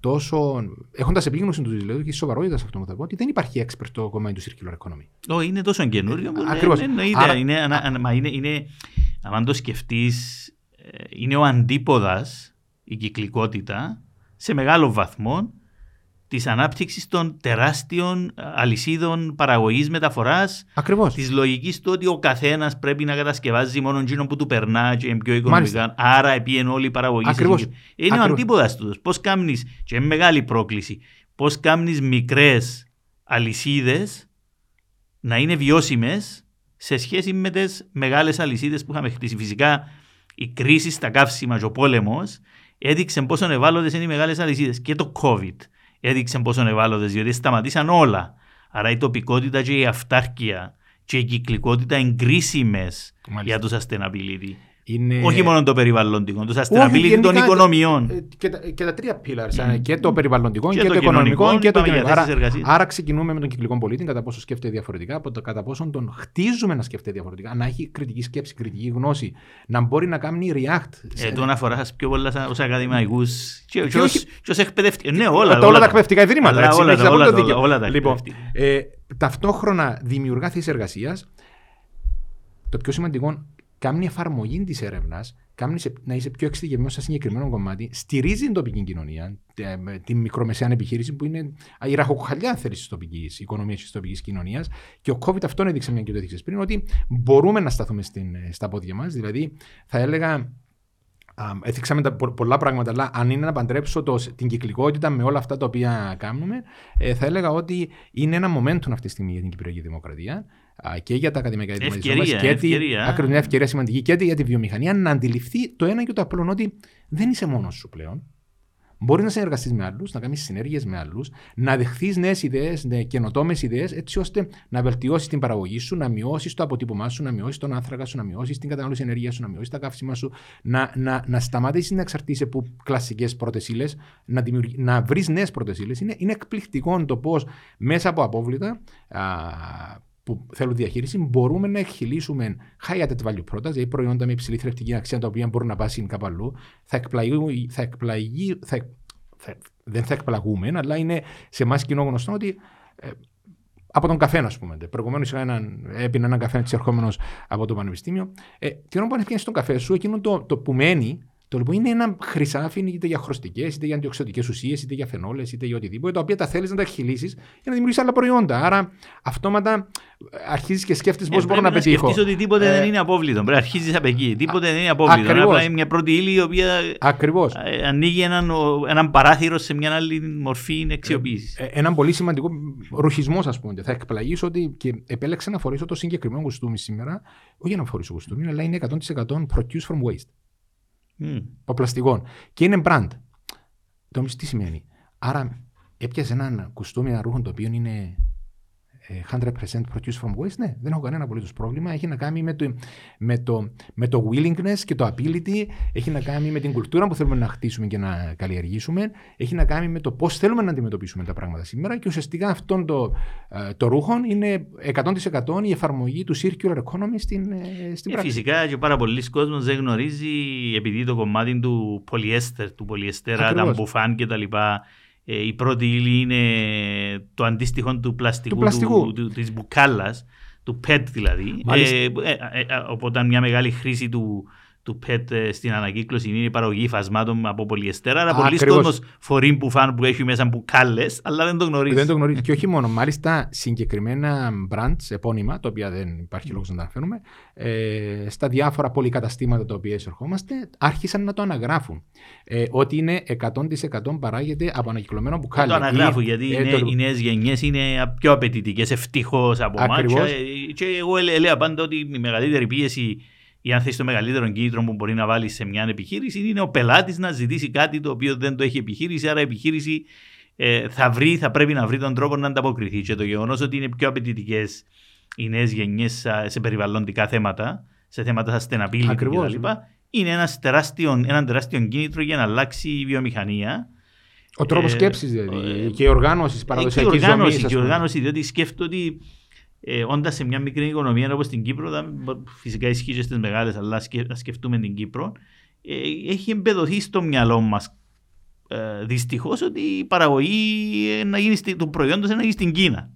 τόσο έχοντας επίγνωση του δηλαδή και σοβαρότητας αυτό που θα πω, ότι δεν υπάρχει expert στο κομμάτι του circular economy. Ω, είναι τόσο καινούριο που Ακριβώς. δεν εννοείται. Άρα- Είναι, ανα- ανα- μα είναι, είναι, αν το σκεφτείς, είναι ο αντίποδας η κυκλικότητα σε μεγάλο βαθμό της ανάπτυξης των τεράστιων αλυσίδων παραγωγής μεταφοράς, Ακριβώς. της λογικής του ότι ο καθένας πρέπει να κατασκευάζει μόνο εκείνο που του περνά και είναι πιο οικονομικά. Μάλιστα. Άρα επίεν όλη η παραγωγή. Ακριβώς. σε- Είναι ο Ακριβώς. αντίποδας τους. Πώς κάνεις, και είναι μεγάλη πρόκληση, πώς κάνεις μικρές αλυσίδες να είναι βιώσιμες σε σχέση με τις μεγάλες αλυσίδες που είχαμε χτίσει. Φυσικά η κρίση στα καύσιμα και ο πόλεμος έδειξε πόσο ευάλωτες είναι οι μεγάλες αλυσίδες. Και το COVID έδειξε πόσο ευάλωτες, διότι σταματήσαν όλα. Άρα η τοπικότητα και η αυτάρκεια και η κυκλικότητα είναι κρίσιμε για τους sustainability. Είναι... Όχι μόνο το περιβαλλοντικό, το Όχι, sustainability γενικά, των οικονομιών. ε, Και τα, και τα τρία pillars, ε, και το περιβαλλοντικό, Και και, το το οικονομικό κοινωνικό, και το πάμε για κοινωνικό. Άρα, θέσεις εργασίας. άρα ξεκινούμε με τον κυκλικό πολίτη, κατά πόσο σκέφτεται διαφορετικά, από το κατά πόσο τον χτίζουμε να σκέφτεται διαφορετικά, να έχει κριτική σκέψη, κριτική γνώση, να μπορεί να κάνει react. σε- Ε, το αφορά σας πιο πολλά σαν- ως ακαδημαϊκούς και, και, Και ως, όχι- και ως εκπαιδευτικούς. Ναι, όλα, όλα, όλα, τα εκπαιδευτικά ιδρύματα. Αλλά έτσι, όλα, έχεις τα- όλα, απόλυτο τα- δίκιο. όλα τα Λοιπόν, εκπαιδευτικά. ε, ταυτόχρονα δημιουργά θέσει εργασίας. Το πιο σημαντικό, κάνει εφαρμογή της έρευνας, κάνει σε- να είσαι πιο εξειδικευμένος σε συγκεκριμένο κομμάτι, στηρίζει την τοπική κοινωνία, τε- με την μικρομεσαία επιχείρηση που είναι η ραχοκοκαλιά, αν θέλει, της τοπικής οικονομίας και της τοπικής κοινωνίας. Και ο COVID αυτόν έδειξε, μια και το έδειξες πριν, ότι μπορούμε να σταθούμε στην, στα πόδια μας. Δηλαδή, θα έλεγα, Α, Έθιξαμε τα, πο- πολλά πράγματα, αλλά αν είναι να παντρέψω το, την κυκλικότητα με όλα αυτά τα οποία κάνουμε, ε, θα έλεγα ότι είναι ένα momentum αυτή τη στιγμή για την Κυπριακή Δημοκρατία α, και για τα ακαδημαϊκά ιδρύματα της Ευκαιρία, ομάδας και τη- ευκαιρία. ακριβώς, μια ευκαιρία σημαντική και για τη βιομηχανία να αντιληφθεί το ένα και το απλό ότι δεν είσαι μόνος σου πλέον. Μπορείς να συνεργαστείς με άλλους, να κάνεις συνέργειες με άλλους, να δεχθείς νέες ιδέες, καινοτόμες ιδέες, έτσι ώστε να βελτιώσεις την παραγωγή σου, να μειώσεις το αποτύπωμά σου, να μειώσεις τον άνθρακα σου, να μειώσεις την κατανάλωση ενέργειας σου, να μειώσεις τα καύσιμα σου, να, να, να σταματήσεις να εξαρτήσει από κλασικές πρώτε ύλε, να, δημιουργεί- να βρεις νέες πρώτε ύλε. Είναι, είναι εκπληκτικό το πώς μέσα από απόβλητα α, που θέλουν διαχείριση μπορούμε να εκχυλήσουμε high added value products, δηλαδή προϊόντα με υψηλή θρεπτική αξία τα οποία μπορούν να πάσουν κάπου αλλού. Θα εκπλαγεί, θα εκπλαγεί, θα, θα, δεν θα εκπλαγούμε, αλλά είναι σε εμάς κοινό γνωστό ότι ε, από τον καφέ, ας πούμε. Προηγουμένως έπινα έναν καφέ έτσι ερχόμενο από το πανεπιστήμιο. Ε, την ώρα που αν τον καφέ σου, εκείνο το, το που μένει, το λοιπόν είναι ένα χρυσάφι είτε για χρωστικές, είτε για αντιοξωτικέ ουσίες, είτε για φενόλε, είτε για οτιδήποτε, τα οποία τα θέλεις να τα εκχυλήσει για να δημιουργήσεις άλλα προϊόντα. Άρα, αυτόματα αρχίζεις και σκέφτεσαι πώς Ε, μπορώ να πρέπει πετύχω. σκεφτείς ότι τίποτε Ε, δεν είναι απόβλητο. Πρέπει να αρχίσει από εκεί. Τίποτε δεν είναι απόβλητο. ακριβώς. Απλά είναι μια πρώτη ύλη η οποία Ακριβώς. ε, ανοίγει έναν, ο- έναν παράθυρο σε μια άλλη μορφή αξιοποίηση. Ε, έναν πολύ σημαντικό ρουχισμό, ας πούμε. Θα εκπλαγείς ότι και επέλεξα να φορήσω το συγκεκριμένο κουστούμι σήμερα, όχι για να φορήσω κουστούμι, αλλά είναι 100% produce from waste. Μμ. από πλαστικών. Και είναι brand. Το μισό τι σημαίνει; Άρα έπιασες έναν κουστούμι, ένα ρούχο το οποίο είναι ε, 100% produced from waste. Ναι, δεν έχω κανένα απολύτως πρόβλημα. Έχει να κάνει με το, με, το, με το willingness και το ability. Έχει να κάνει με την κουλτούρα που θέλουμε να χτίσουμε και να καλλιεργήσουμε. Έχει να κάνει με το πώς θέλουμε να αντιμετωπίσουμε τα πράγματα σήμερα. Και ουσιαστικά αυτό το, ε, το ρούχο είναι 100% η εφαρμογή του circular economy στην, ε, στην Ε, πράξη. φυσικά και πάρα πολλοί κόσμος δεν γνωρίζει επειδή το κομμάτι του πολυέστερ, του πολυεστέρα, τα Ακριβώς. μπουφάν και τα λοιπά, ε, η πρώτη ύλη είναι το αντίστοιχο του πλαστικού, Του πλαστικού. του, του- της μπουκάλας, του PET δηλαδή. Μάλιστα. Ε, ε, ε, ε, οπότε μια μεγάλη χρήση του, του PET ε, στην ανακύκλωση είναι η παραγωγή φασμάτων από πολυεστέρα. Άρα πολλοί Ακριβώς. κόσμος φορεί μπουφάν που έχει μέσα μπουκάλες, αλλά δεν το γνωρίζεις. Δεν το γνωρίζεις. και όχι μόνο. Μάλιστα, συγκεκριμένα brands, επώνυμα, τα οποία δεν υπάρχει λόγος να τα αναφέρουμε, ε, στα διάφορα πολυκαταστήματα τα οποία εισερχόμαστε, άρχισαν να το αναγράφουν. Ε, ότι είναι 100% παράγεται από ανακυκλωμένο μπουκάλι. Το αναγράφω Ή- γιατί ε, είναι, το- οι νέες γενιές είναι πιο απαιτητικές ευτυχώς από εμάς. Ακριβώς. Και, και εγώ ελέ- έλεγα πάντα ότι η μεγαλύτερη πίεση ή αν θες το μεγαλύτερο κίνητρο που μπορεί να βάλεις σε μια επιχείρηση είναι ο πελάτης να ζητήσει κάτι το οποίο δεν το έχει επιχείρηση. Άρα η επιχείρηση ε, θα, βρει, θα πρέπει να βρει τον τρόπο να ανταποκριθεί. Και το γεγονός ότι είναι πιο απαιτητικές οι νέες γενιές σε περιβαλλοντικά θέματα, σε θέματα sustainability Ακριβώς. κτλ. Είναι ένας τεράστιο, ένα τεράστιο κίνητρο για να αλλάξει η βιομηχανία. Ο τρόπος ε, σκέψης δηλαδή. ε, και η οργάνωση Ε, παραδοσιακή και η οργάνωση, ζωής, ας και η πούμε. οργάνωση, διότι σκέφτομαι ότι ε, όντας σε μια μικρή οικονομία όπως την Κύπρο, θα, φυσικά ισχύει και στις μεγάλες, αλλά σκε, σκεφτούμε την Κύπρο, ε, έχει εμπεδοθεί στο μυαλό μας ε, δυστυχώς ότι η παραγωγή να γίνει, του προϊόντος να γίνει στην Κίνα.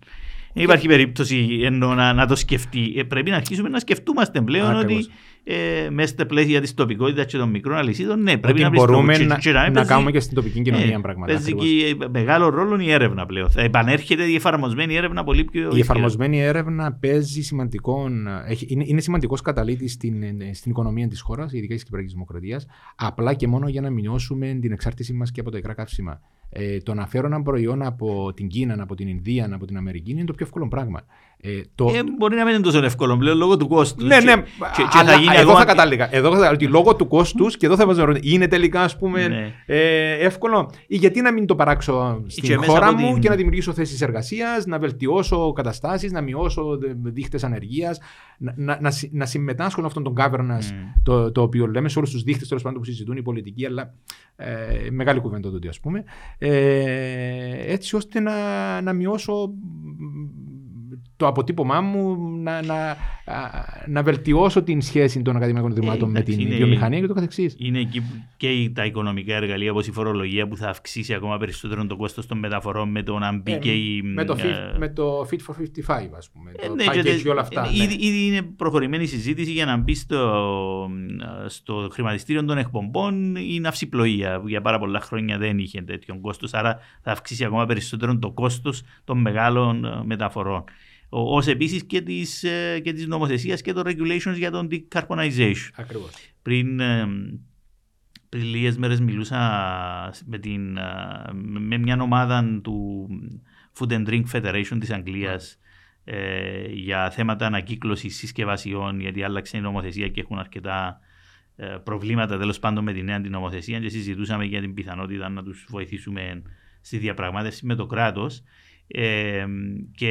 Δεν υπάρχει περίπτωση ενώ να, να το σκεφτεί. Ε, πρέπει να αρχίσουμε να σκεφτούμαστε πλέον ότι ε, μέσα στα πλαίσια τη τοπικότητα και των μικρών αλυσίδων, ναι, πρέπει ότι να μπορούμε να, να, να κάνουμε και στην τοπική κοινωνία ε, πράγματα. Παίζει και μεγάλο ρόλο η έρευνα πλέον. Θα επανέρχεται η εφαρμοσμένη έρευνα πολύ πιο. Η εφαρμοσμένη έρευνα παίζει σημαντικό. είναι, είναι σημαντικός καταλήτης στην, στην οικονομία της χώρας, ειδικά της Κυπριακής Δημοκρατίας, απλά και μόνο για να μειώσουμε την εξάρτησή μας και από τα υγρά καύσιμα. Ε, το να φέρω ένα προϊόν από την Κίνα, από την Ινδία, από την Αμερική είναι το πιο εύκολο πράγμα. Ε, το... ε, μπορεί να μην είναι τόσο εύκολο πλέον λόγω του κόστους. Ναι, ναι, και, και, και αλλά, θα γίνει εδώ θα κατάληγα. Εδώ θα κατάληγα ότι λόγω του κόστους και εδώ θα βάζω ρωτήσω, είναι τελικά ας πούμε ναι. ε, εύκολο ή γιατί να μην το παράξω στην και χώρα μου την... και να δημιουργήσω θέσεις εργασίας, να βελτιώσω καταστάσεις, να μειώσω δείχτες ανεργίας, να, να, να, να συμμετάσχω αυτόν τον governance mm. το, το οποίο λέμε σε όλους τους δείχτες που συζητούν οι πολιτικοί, αλλά ε, μεγάλη κουβέντα τότε ας πούμε. Ε, έτσι ώστε να, να μειώσω το αποτύπωμά μου να, να, να βελτιώσω την σχέση των ακαδημαϊκών δημάτων ε, με την είναι, βιομηχανία και το καθεξής. Είναι εκεί και τα οικονομικά εργαλεία όπως η φορολογία που θα αυξήσει ακόμα περισσότερο το κόστος των μεταφορών με το να μπει ε, και η... Με το, fit, με το Fit for 55 ας πούμε, ε, το ναι, package και όλα αυτά. Ναι. Ήδη, ήδη είναι προχωρημένη συζήτηση για να μπει στο, στο χρηματιστήριο των εκπομπών η ναυσιπλοεία για πάρα πολλά χρόνια δεν είχε τέτοιον κόστος άρα θα αυξήσει ακόμα περισσότερο το κόστος των μεγάλων μεταφορών ως επίσης και της ε, και της νομοθεσίας και των regulations για τον decarbonization. Ακριβώς. Πριν, ε, πριν λίγες μέρες μιλούσα με, την, ε, με μια ομάδα του Food and Drink Federation της Αγγλίας ε, για θέματα ανακύκλωσης συσκευασιών, γιατί άλλαξε η νομοθεσία και έχουν αρκετά προβλήματα τέλος πάντων με τη νέα την νομοθεσία και συζητούσαμε για την πιθανότητα να τους βοηθήσουμε στη διαπραγμάτευση με το κράτος και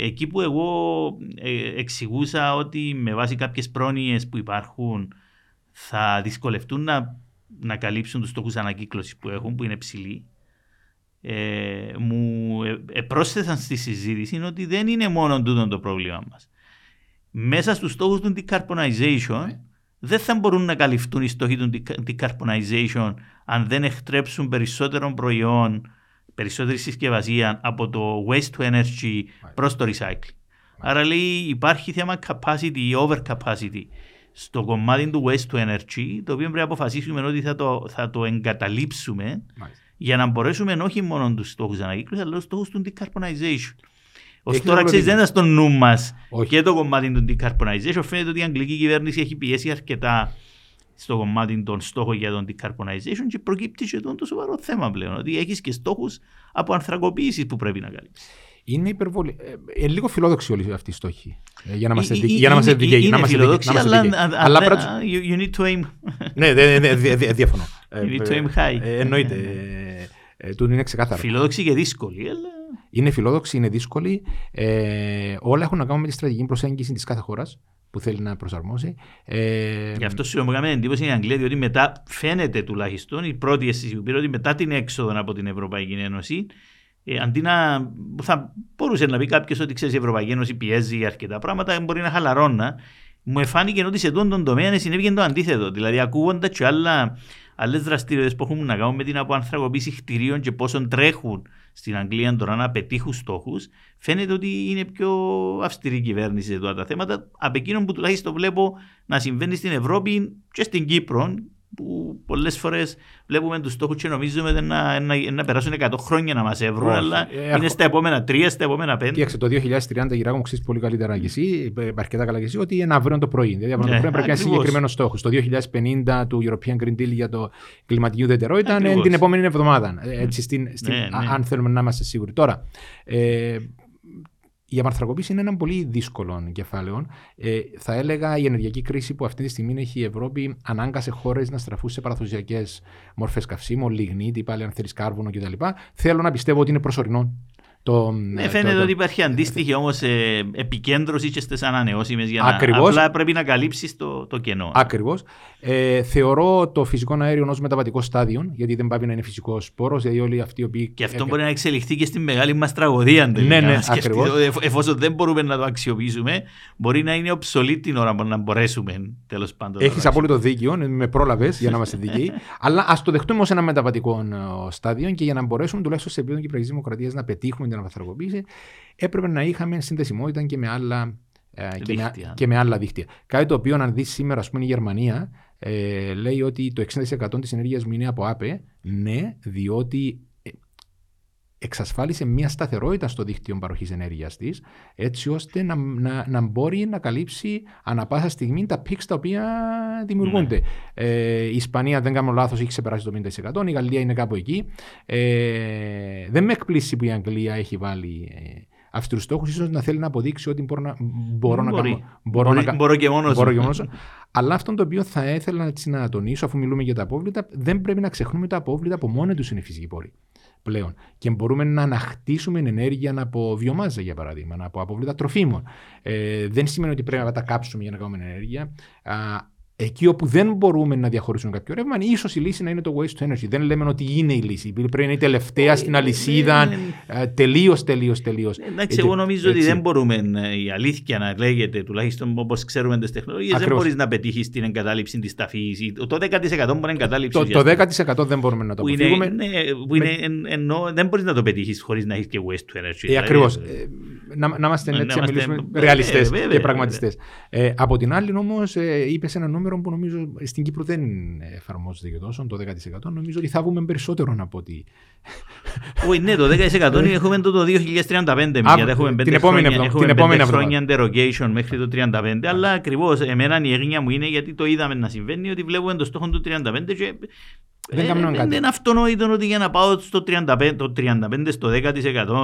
εκεί που εγώ ε, εξηγούσα ότι με βάση κάποιες πρόνοιες που υπάρχουν θα δυσκολευτούν να, να καλύψουν τους στόχους ανακύκλωσης που έχουν, που είναι ψηλοί, ε, μου ε, πρόσθεσαν στη συζήτηση ότι δεν είναι μόνο τούτο το πρόβλημα μας. Μέσα στους στόχους του decarbonization ναι. δεν θα μπορούν να καλυφθούν οι στόχοι του decarbonization αν δεν εκτρέψουν περισσότερο προϊόν περισσότερη συσκευασία από το waste to energy προς το recycling. Άρα λέει υπάρχει θέμα capacity ή overcapacity στο κομμάτι του waste to energy, το οποίο πρέπει να αποφασίσουμε ότι θα το, θα το εγκαταλείψουμε για να μπορέσουμε όχι μόνο τους στόχους ανακύκλωσης, αλλά τους στόχους του decarbonization. Ω τώρα ξέρεις, δεν είναι στο νου μας και το κομμάτι του decarbonization. Φαίνεται ότι η αγγλική κυβέρνηση έχει πιέσει αρκετά στο κομμάτι των στόχων για τον decarbonization και προκύπτει και το σοβαρό θέμα πλέον. Ότι έχεις και στόχους από ανθρακοποίησης που πρέπει να καλύψεις. Είναι υπερβολή. Ε, ε, λίγο φιλόδοξη όλη αυτή η στόχη. Ε, για να είμαστε δικαίοι. Είναι φιλόδοξη, αλλά, αλλά you, need to aim. ναι, διαφωνώ. [LAUGHS] You need to aim high. Εννοείται. Του είναι ξεκάθαρο. Φιλόδοξη και δύσκολη, αλλά... Είναι φιλόδοξη, είναι δύσκολη. Ε, όλα έχουν να κάνουν με τη στρατηγική προσέγγιση της κάθε χώρας που θέλει να προσαρμόσει. Ε, Γι' αυτό σου έκανε εντύπωση η Αγγλία, διότι μετά φαίνεται τουλάχιστον η πρώτη αίσθηση που πήρε ότι μετά την έξοδο από την Ευρωπαϊκή Ένωση, ε, αντί να. θα μπορούσε να πει κάποιος ότι ξέρεις η Ευρωπαϊκή Ένωση πιέζει αρκετά πράγματα, μπορεί να χαλαρώνει. Μου εφάνηκε ότι σε αυτόν τον τομέα συνέβη το αντίθετο. Δηλαδή, ακούγοντα και άλλα άλλες δραστηριότητες που έχουν να κάνουν με την αποανθρακοποίηση κτηρίων και πόσων τρέχουν στην Αγγλία τώρα να πετύχουν στόχους, φαίνεται ότι είναι πιο αυστηρή κυβέρνηση σε αυτά τα θέματα. Από εκείνον που τουλάχιστον βλέπω να συμβαίνει στην Ευρώπη και στην Κύπρο, που πολλές φορές βλέπουμε τους στόχους και νομίζουμε ότι να, να, να περάσουν 100 χρόνια να μας έβρουν, αλλά ε, είναι στα επόμενα τρία, στα επόμενα πέντε. Κοίταξε, το 2030 γυρά μου ξέρεις πολύ καλύτερα και εσύ, ε, αρκετά καλά και εσύ, ότι είναι αύριο το πρωί. Δηλαδή, αύριο το πρωί πρέπει να είναι συγκεκριμένο στόχο. Το 2050 του European Green Deal για το κλιματική ουδετερότητα είναι την επόμενη εβδομάδα. Ε, έτσι, στην, στην, ναι, ναι. Αν θέλουμε να είμαστε σίγουροι. Τώρα, ε, η απανθρακοποίηση είναι ένα πολύ δύσκολο κεφάλαιο. Ε, θα έλεγα η ενεργειακή κρίση που αυτή τη στιγμή έχει η Ευρώπη ανάγκασε χώρες να στραφούν σε παραδοσιακέ μορφές καυσίμων, λιγνίτη, πάλι αν θέλεις κάρβουνο κτλ. Θέλω να πιστεύω ότι είναι προσωρινό Το, Ναι, το- φαίνεται το- ότι υπάρχει αντίστοιχη όμως επικέντρωση και στις ανανεώσιμες για να. Ακριβώς. Απλά πρέπει να καλύψεις το, το κενό. Ακριβώς. Ε, θεωρώ το φυσικό αέριο ω μεταβατικό στάδιο, γιατί δεν πάει να είναι φυσικό σπόρος, γιατί όλοι αυτοί οι οποίοι. Και αυτό ε, μπορεί να εξελιχθεί και στην μεγάλη μας τραγωδία. τελικά. Ναι, ναι, Να σκεφτείς ακριβώς. ότι εφ- Εφόσον δεν μπορούμε να το αξιοποιήσουμε, μπορεί να είναι obsolete την ώρα που να μπορέσουμε τέλος πάντων. να Έχεις το απόλυτο δίκιο, ε, με πρόλαβες για να είμαστε δικαίοι. [LAUGHS] αλλά ας το δεχτούμε ως ένα μεταβατικό ε, στάδιο και για να μπορέσουμε τουλάχιστον σε επίπεδο Κυπριακή Δημοκρατίας να πετύχουμε την αναθρακοποίηση, έπρεπε να είχαμε συνδεσιμότητα και με άλλα. ε, Και με, Δίκτυα. και με άλλα δίκτυα. Κάτι το οποίο, αν δεις σήμερα, ας πούμε, η Γερμανία ε, λέει ότι το 60% της ενέργειας μου είναι από ΑΠΕ. Ναι, διότι ε, εξασφάλισε μια σταθερότητα στο δίκτυο παροχής ενέργειας της, έτσι ώστε να, να, να μπορεί να καλύψει ανα πάσα στιγμή τα πίξ τα οποία δημιουργούνται. Ε, η Ισπανία, αν δεν κάνω λάθος, έχει ξεπεράσει το 50%, η Γαλλία είναι κάπου εκεί. Ε, δεν με εκπλήσει που η Αγγλία έχει βάλει ε, αυστηρού στόχους, ίσως να θέλει να αποδείξει ότι μπορώ να, μπορώ να Μπορεί. κάνω. Μπορώ, Μπορεί- να, κα- μπορώ και μόνος μπορώ μου. και μόνος μου. Αλλά αυτό το οποίο θα ήθελα έτσι να τονίσω, αφού μιλούμε για τα απόβλητα, δεν πρέπει να ξεχνούμε τα απόβλητα από μόνα τους είναι φυσικοί πόροι πλέον. Και μπορούμε να ανακτήσουμε ενέργεια από βιομάζα, για παράδειγμα, από απόβλητα τροφίμων. Ε, δεν σημαίνει ότι πρέπει να τα κάψουμε για να κάνουμε ενέργεια. Α, εκεί όπου δεν μπορούμε να διαχωρίσουμε κάποιο ρεύμα, ίσως η λύση να είναι το waste to energy. Δεν λέμε ότι είναι η λύση. Πρέπει να είναι η τελευταία στην αλυσίδα. ναι, Τελείως, τελείως, τελείως. Εντάξει, εγώ νομίζω ότι δεν μπορούμε ε, η αλήθεια να λέγεται, τουλάχιστον όπως ξέρουμε τις τεχνολογίες, δεν Ακριβώς. μπορείς να πετύχεις την εγκατάλειψη της ταφής. Το 10% μπορεί να εγκατάλειψη. Το, το ουσιαστικά. 10% δεν μπορούμε να το που είναι, αποφύγουμε. ναι, που είναι, εν- ενώ δεν μπορείς να το πετύχεις χωρίς να έχεις και waste to energy. Ε, Δηλαδή, Ακριβώς. Ε, να, να είμαστε να έτσι, να είμαστε- μιλήσουμε ε, ρεαλιστές βέβαια, και βέβαια. πραγματιστές. Ε, από την άλλη, όμως, ε, είπες ένα νούμερο που νομίζω στην Κύπρο δεν εφαρμόζεται και τόσο, το 10%. Νομίζω ότι θα βγούμε περισσότερο από ότι. Όχι, ναι, το 10% έχουμε το, το 2035. εμείς, Α, γιατί έχουμε την πέντε επόμενη χρόνια, εβδο- έχουμε την επόμενη πέντε χρόνια derogation μέχρι το 35. Αλλά ακριβώς εμένα η έγνοια μου είναι γιατί το είδαμε να συμβαίνει ότι βλέπουμε το στόχο του 35 και. Δεν κάνουμε ε, κάτι. Δεν είναι αυτονόητο ότι για να πάω στο 35, το 35 στο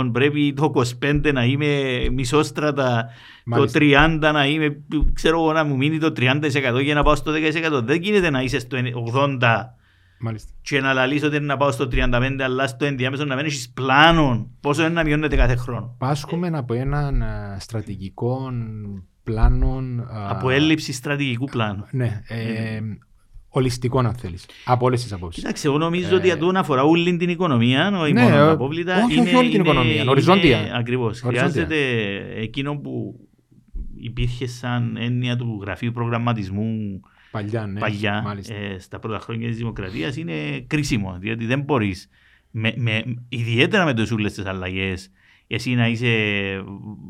10% πρέπει το 25 να είμαι μισόστρατα, Μάλιστα. το 30 να είμαι, ξέρω εγώ, να μου μείνει το 30% για να πάω στο 10%. Δεν γίνεται να είσαι στο 80% Μάλιστα. και να λαλείς ότι είναι να πάω στο 35 αλλά στο ενδιάμεσο να μην έχεις πλάνο πόσο είναι να μειώνεται κάθε χρόνο. Πάσχουμε από έναν α, στρατηγικό πλάνο. α, Από έλλειψη στρατηγικού πλάνου. Ναι, ε, ολιστικό, αν θέλεις. Από όλες τις απόψεις. Κοίταξε, εγώ νομίζω ότι αυτό αφορά όλη την οικονομία, όχι Ναι, μόνο ε, τα απόβλητα. όχι, όχι όλη την οικονομία, οριζόντια. Ακριβώς. Οριζόντια. Χρειάζεται εκείνο που υπήρχε σαν έννοια του γραφείου προγραμματισμού Παλιά, ναι. παλιά Μάλιστα. ε, στα πρώτα χρόνια της δημοκρατίας είναι κρίσιμο διότι δεν μπορείς με, με, ιδιαίτερα με τις όλες τις αλλαγές εσύ να είσαι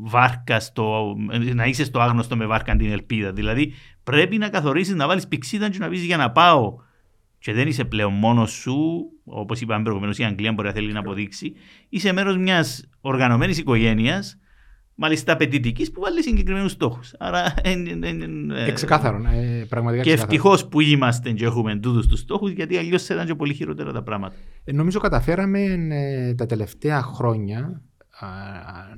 βάρκας στο, να είσαι στο άγνωστο με βάρκα την ελπίδα δηλαδή πρέπει να καθορίσεις να βάλεις πηξίδα και να πεις για να πάω και δεν είσαι πλέον μόνος σου, όπως είπαμε προηγουμένως, η Αγγλία μπορεί να θέλει να αποδείξει, είσαι μέρος μιας οργανωμένης οικογένειας, μάλιστα απαιτητικής, που βάλει συγκεκριμένους στόχους. Άρα. εν- εν- εν- ε, Ε, ξεκάθαρο. Ε, πραγματικά και ξεκάθαρο. ευτυχώς που είμαστε και έχουμε τούτους τους στόχους, γιατί αλλιώς θα ήταν και πολύ χειρότερα τα πράγματα. Ε, Νομίζω καταφέραμε ε, τα τελευταία χρόνια α,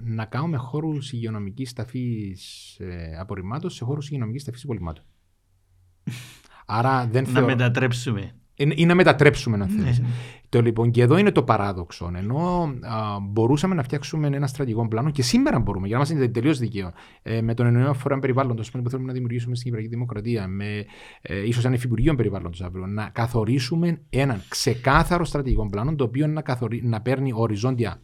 να κάνουμε χώρους υγειονομικής ταφής ε, απορριμμάτων σε χώρους υγειονομικής ταφής υπολοιμμάτων. [LAUGHS] Άρα δεν Να θεωρώ... μετατρέψουμε. Ε, ή να μετατρέψουμε, αν Ναι. θέλεις. Το λοιπόν, και εδώ είναι το παράδοξο. Ενώ α, μπορούσαμε να φτιάξουμε ένα στρατηγικό πλάνο και σήμερα μπορούμε, για να είμαστε τελείως δικαίω, ε, με τον εννοείο φορέα περιβάλλοντος που θέλουμε να δημιουργήσουμε στην Κυπριακή Δημοκρατία, με ε, ίσως ένα Υφυπουργείο Περιβάλλοντος αύριο, να καθορίσουμε έναν ξεκάθαρο στρατηγικό πλάνο, το οποίο να, καθορι... να παίρνει οριζόντια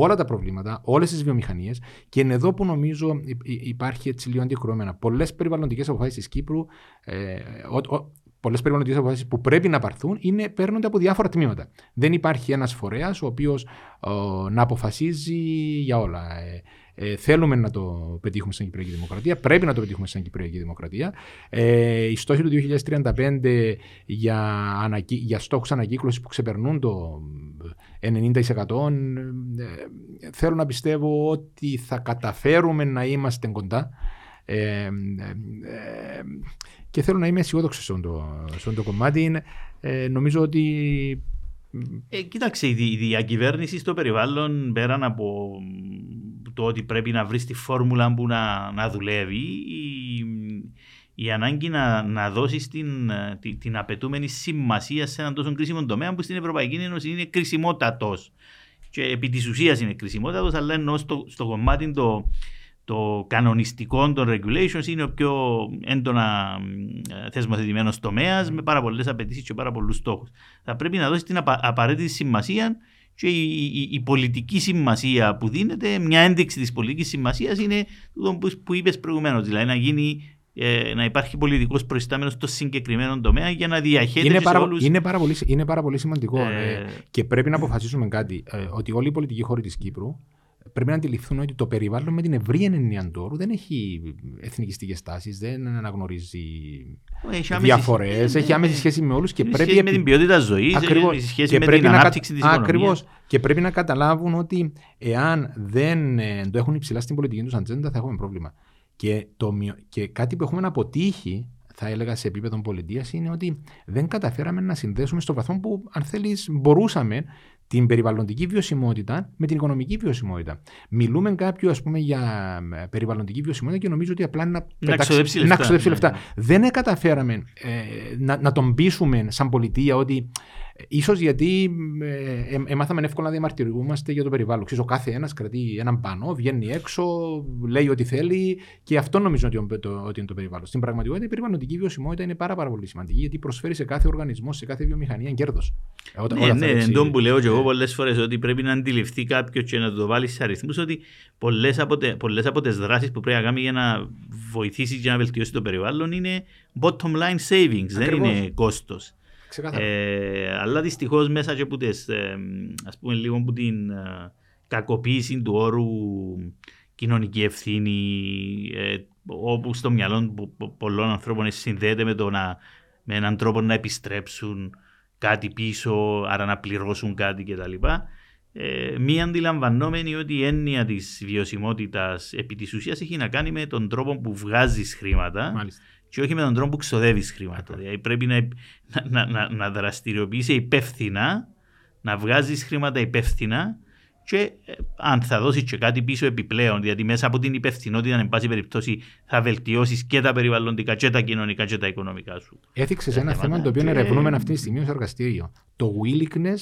όλα τα προβλήματα, όλες τις βιομηχανίες. Και είναι εδώ που νομίζω υ- υ- υπάρχει έτσι λίγο αντικρουόμενα. Πολλές περιβαλλοντικές αποφάσεις της Κύπρου, ε, ο, ο, πολλές περιβαλλοντικές αποφάσεις που πρέπει να πάρθουν είναι, παίρνονται από διάφορα τμήματα. Δεν υπάρχει ένας φορέας ο οποίος να αποφασίζει για όλα. Ε, ε, θέλουμε να το πετύχουμε στην Κυπριακή Δημοκρατία, πρέπει να το πετύχουμε στην Κυπριακή Δημοκρατία. Ε, οι στόχοι του 2035 για, ανακύ, για στόχους ανακύκλωσης που ξεπερνούν το 90% ε, θέλω να πιστεύω ότι θα καταφέρουμε να είμαστε κοντά. Ε, ε, ε, και θέλω να είμαι αισιόδοξος σε αυτό το, σε αυτό το κομμάτι. Ε, νομίζω ότι Ε, κοίταξε, η, δι- η διακυβέρνηση στο περιβάλλον πέραν από το ότι πρέπει να βρεις τη φόρμουλα που να, να δουλεύει, η, η ανάγκη να, να δώσεις την, την, την απαιτούμενη σημασία σε έναν τόσο κρίσιμο τομέα που στην Ευρωπαϊκή Ένωση είναι κρισιμότατος. και επί της ουσίας είναι κρισιμότατος, αλλά ενώ στο, στο κομμάτι το, το κανονιστικό των regulations είναι ο πιο έντονα ε, θεσμοθετημένος τομέας με πάρα πολλές απαιτήσεις και πάρα πολλούς στόχους. Θα πρέπει να δώσει την απα, απαραίτητη σημασία και η, η, η, πολιτική σημασία που δίνεται, μια ένδειξη της πολιτικής σημασίας είναι το που, που είπες προηγουμένως. Δηλαδή να γίνει ε, να υπάρχει πολιτικό προϊστάμενος στο συγκεκριμένο τομέα για να διαχέεται είναι, πάρα, όλους... είναι, πάρα πολύ, είναι πάρα πολύ σημαντικό. Ε... Ε, και πρέπει να αποφασίσουμε κάτι. Ε, ότι όλοι οι πολιτικοί χώροι της Κύπρου πρέπει να αντιληφθούν ότι το περιβάλλον με την ευρία εννοία του όρου δεν έχει εθνικιστικές τάσεις, δεν αναγνωρίζει διαφορές, έχει άμεση σχέση με όλους και πρέπει. με την ποιότητα ζωής, έχει σχέση με την ανάπτυξη της οικονομίας. Ακριβώς. Και πρέπει να καταλάβουν ότι εάν δεν το έχουν υψηλά στην πολιτική τους ατζέντα, θα έχουμε πρόβλημα. Και, το, και κάτι που έχουμε αποτύχει, θα έλεγα σε επίπεδο πολιτείας, είναι ότι δεν καταφέραμε να συνδέσουμε στο βαθμό που, αν θέλεις, μπορούσαμε την περιβαλλοντική βιωσιμότητα με την οικονομική βιωσιμότητα. Μιλούμε κάποιο ας πούμε, για ε, περιβαλλοντική βιωσιμότητα και νομίζω ότι απλά να, να ξοδέψει λεφτά. Να ξοδέψει λεφτά. Ναι. Δεν καταφέραμε ε, να, να τον πείσουμε σαν πολιτεία ότι σω γιατί ε, έμαθαμε εύκολα να διαμαρτυρούμαστε για το περιβάλλον. Ξέρω, ο κάθε ένας κρατεί έναν πανό, βγαίνει έξω, λέει ό,τι θέλει και αυτό νομίζω ότι, το, ότι είναι το περιβάλλον. Στην πραγματικότητα η περιβαλλοντική βιωσιμότητα είναι πάρα, πάρα πολύ σημαντική γιατί προσφέρει σε κάθε οργανισμό, σε κάθε βιομηχανία κέρδος. Ναι, ναι, εντός που λέω και εγώ πολλές φορές ότι πρέπει να αντιληφθεί κάποιος και να το βάλει σε αριθμούς ότι πολλές από, από τις δράσεις που πρέπει να κάνει για να βοηθήσει και να βελτιώσει το περιβάλλον είναι bottom line savings, Ακριβώς. δεν είναι κόστος. Ε, αλλά δυστυχώς μέσα και από τις, ε, ας πούμε λίγο από την ε, κακοποίηση του όρου κοινωνική ευθύνη ε, όπου στο μυαλό πολλών ανθρώπων συνδέεται με, το να, με έναν τρόπο να επιστρέψουν κάτι πίσω, άρα να πληρώσουν κάτι κτλ. Ε, μη αντιλαμβανόμενοι ότι η έννοια της βιωσιμότητας επί της ουσίας έχει να κάνει με τον τρόπο που βγάζεις χρήματα Μάλιστα και όχι με τον τρόπο που ξοδεύεις χρήματα. Δηλαδή πρέπει να, να, να, να δραστηριοποιήσει υπεύθυνα, να βγάζεις χρήματα υπεύθυνα και ε, αν θα δώσεις και κάτι πίσω επιπλέον, γιατί μέσα από την υπευθυνότητα, εν πάση περιπτώσει, θα βελτιώσεις και τα περιβαλλοντικά και τα κοινωνικά και τα οικονομικά σου. Έθιξες ένα θέμα το οποίο και... ερευνούμε αυτή τη στιγμή ως εργαστήριο. Το willingness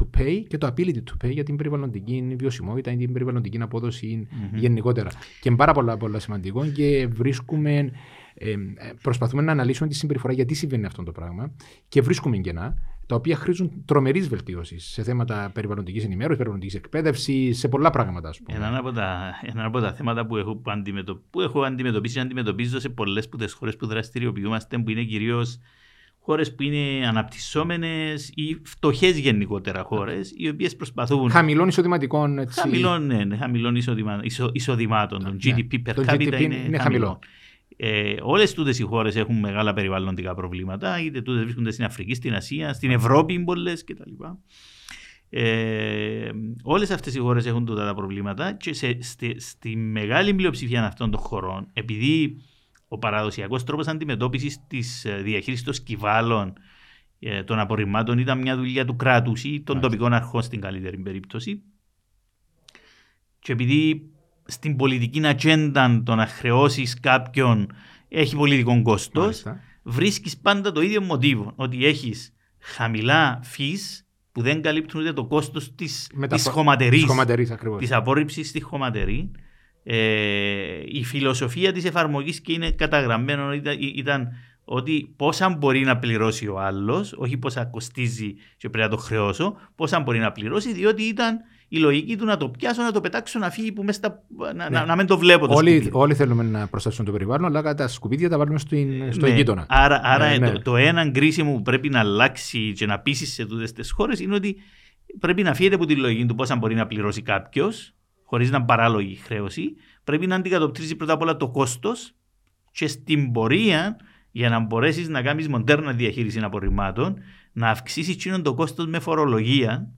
to pay και το ability to pay για την περιβαλλοντική βιωσιμότητα ή την περιβαλλοντική απόδοση mm-hmm. γενικότερα. Και είναι πάρα πολλά, πολλά σημαντικό και βρίσκουμε ε, προσπαθούμε να αναλύσουμε τη συμπεριφορά γιατί συμβαίνει αυτό το πράγμα και βρίσκουμε κενά τα οποία χρήζουν τρομερής βελτίωσης σε θέματα περιβαλλοντικής ενημέρωσης, περιβαλλοντικής εκπαίδευσης, σε πολλά πράγματα. Ας πούμε. Ένα, από τα, ένα από τα θέματα που έχω, που αντιμετω, που έχω αντιμετωπίσει και αντιμετωπίζω σε πολλές από τις χώρες που δραστηριοποιούμαστε, που είναι κυρίως χώρες που είναι αναπτυσσόμενες ή φτωχές γενικότερα χώρες, οι οποίες προσπαθούν. Χαμηλών εισοδηματικών. Έτσι... Χαμηλών, ναι, ναι, χαμηλών εισοδημα... εισοδημάτων. Ναι, το GDP per capita είναι, είναι χαμηλό. Ε, Όλες τούτες οι χώρες έχουν μεγάλα περιβαλλοντικά προβλήματα, είτε τούτες βρίσκονται στην Αφρική, στην Ασία, στην Ευρώπη, πολλές κτλ. Ε, Όλες αυτές οι χώρες έχουν τούτα τα προβλήματα και σε, στη, στη μεγάλη πλειοψηφία αυτών των χωρών, επειδή ο παραδοσιακός τρόπος αντιμετώπισης της ε, διαχείρισης των σκυβάλων ε, των απορριμμάτων ήταν μια δουλειά του κράτους ή των τοπικών αρχών στην καλύτερη περίπτωση. Και επειδή στην πολιτική ατζέντα το να χρεώσεις κάποιον έχει πολιτικό κόστος, βρίσκεις πάντα το ίδιο μοτίβο. Ότι έχεις χαμηλά φύ που δεν καλύπτουν ούτε το κόστος της χωματερής. Της απόρριψης στη χωματερή. Ε, η φιλοσοφία της εφαρμογής και είναι καταγραμμένο ήταν, ήταν ότι πόσα μπορεί να πληρώσει ο άλλος, όχι πόσα κοστίζει και πρέπει να το χρεώσω, πόσα μπορεί να πληρώσει, διότι ήταν η λογική του να το πιάσω, να το πετάξω, να φύγει που μέσα στα... να, ναι. να, μην το βλέπω. Το όλοι, σκουπίδι. όλοι θέλουμε να προστατεύσουμε το περιβάλλον, αλλά τα σκουπίδια τα βάλουμε στην, στο ναι. γείτονα. Άρα, άρα ναι, το, ναι. το ένα κρίσιμο που πρέπει να αλλάξει και να πείσει σε τούτες τις χώρες είναι ότι πρέπει να φύγετε από τη λογική του πόσα μπορεί να πληρώσει κάποιος, χωρίς να παράλογη χρέωση. Πρέπει να αντικατοπτρίζει πρώτα απ' όλα το κόστος και στην πορεία για να μπορέσεις να κάνεις μοντέρνα διαχείριση απορριμμάτων, να αυξήσεις το κόστος με φορολογία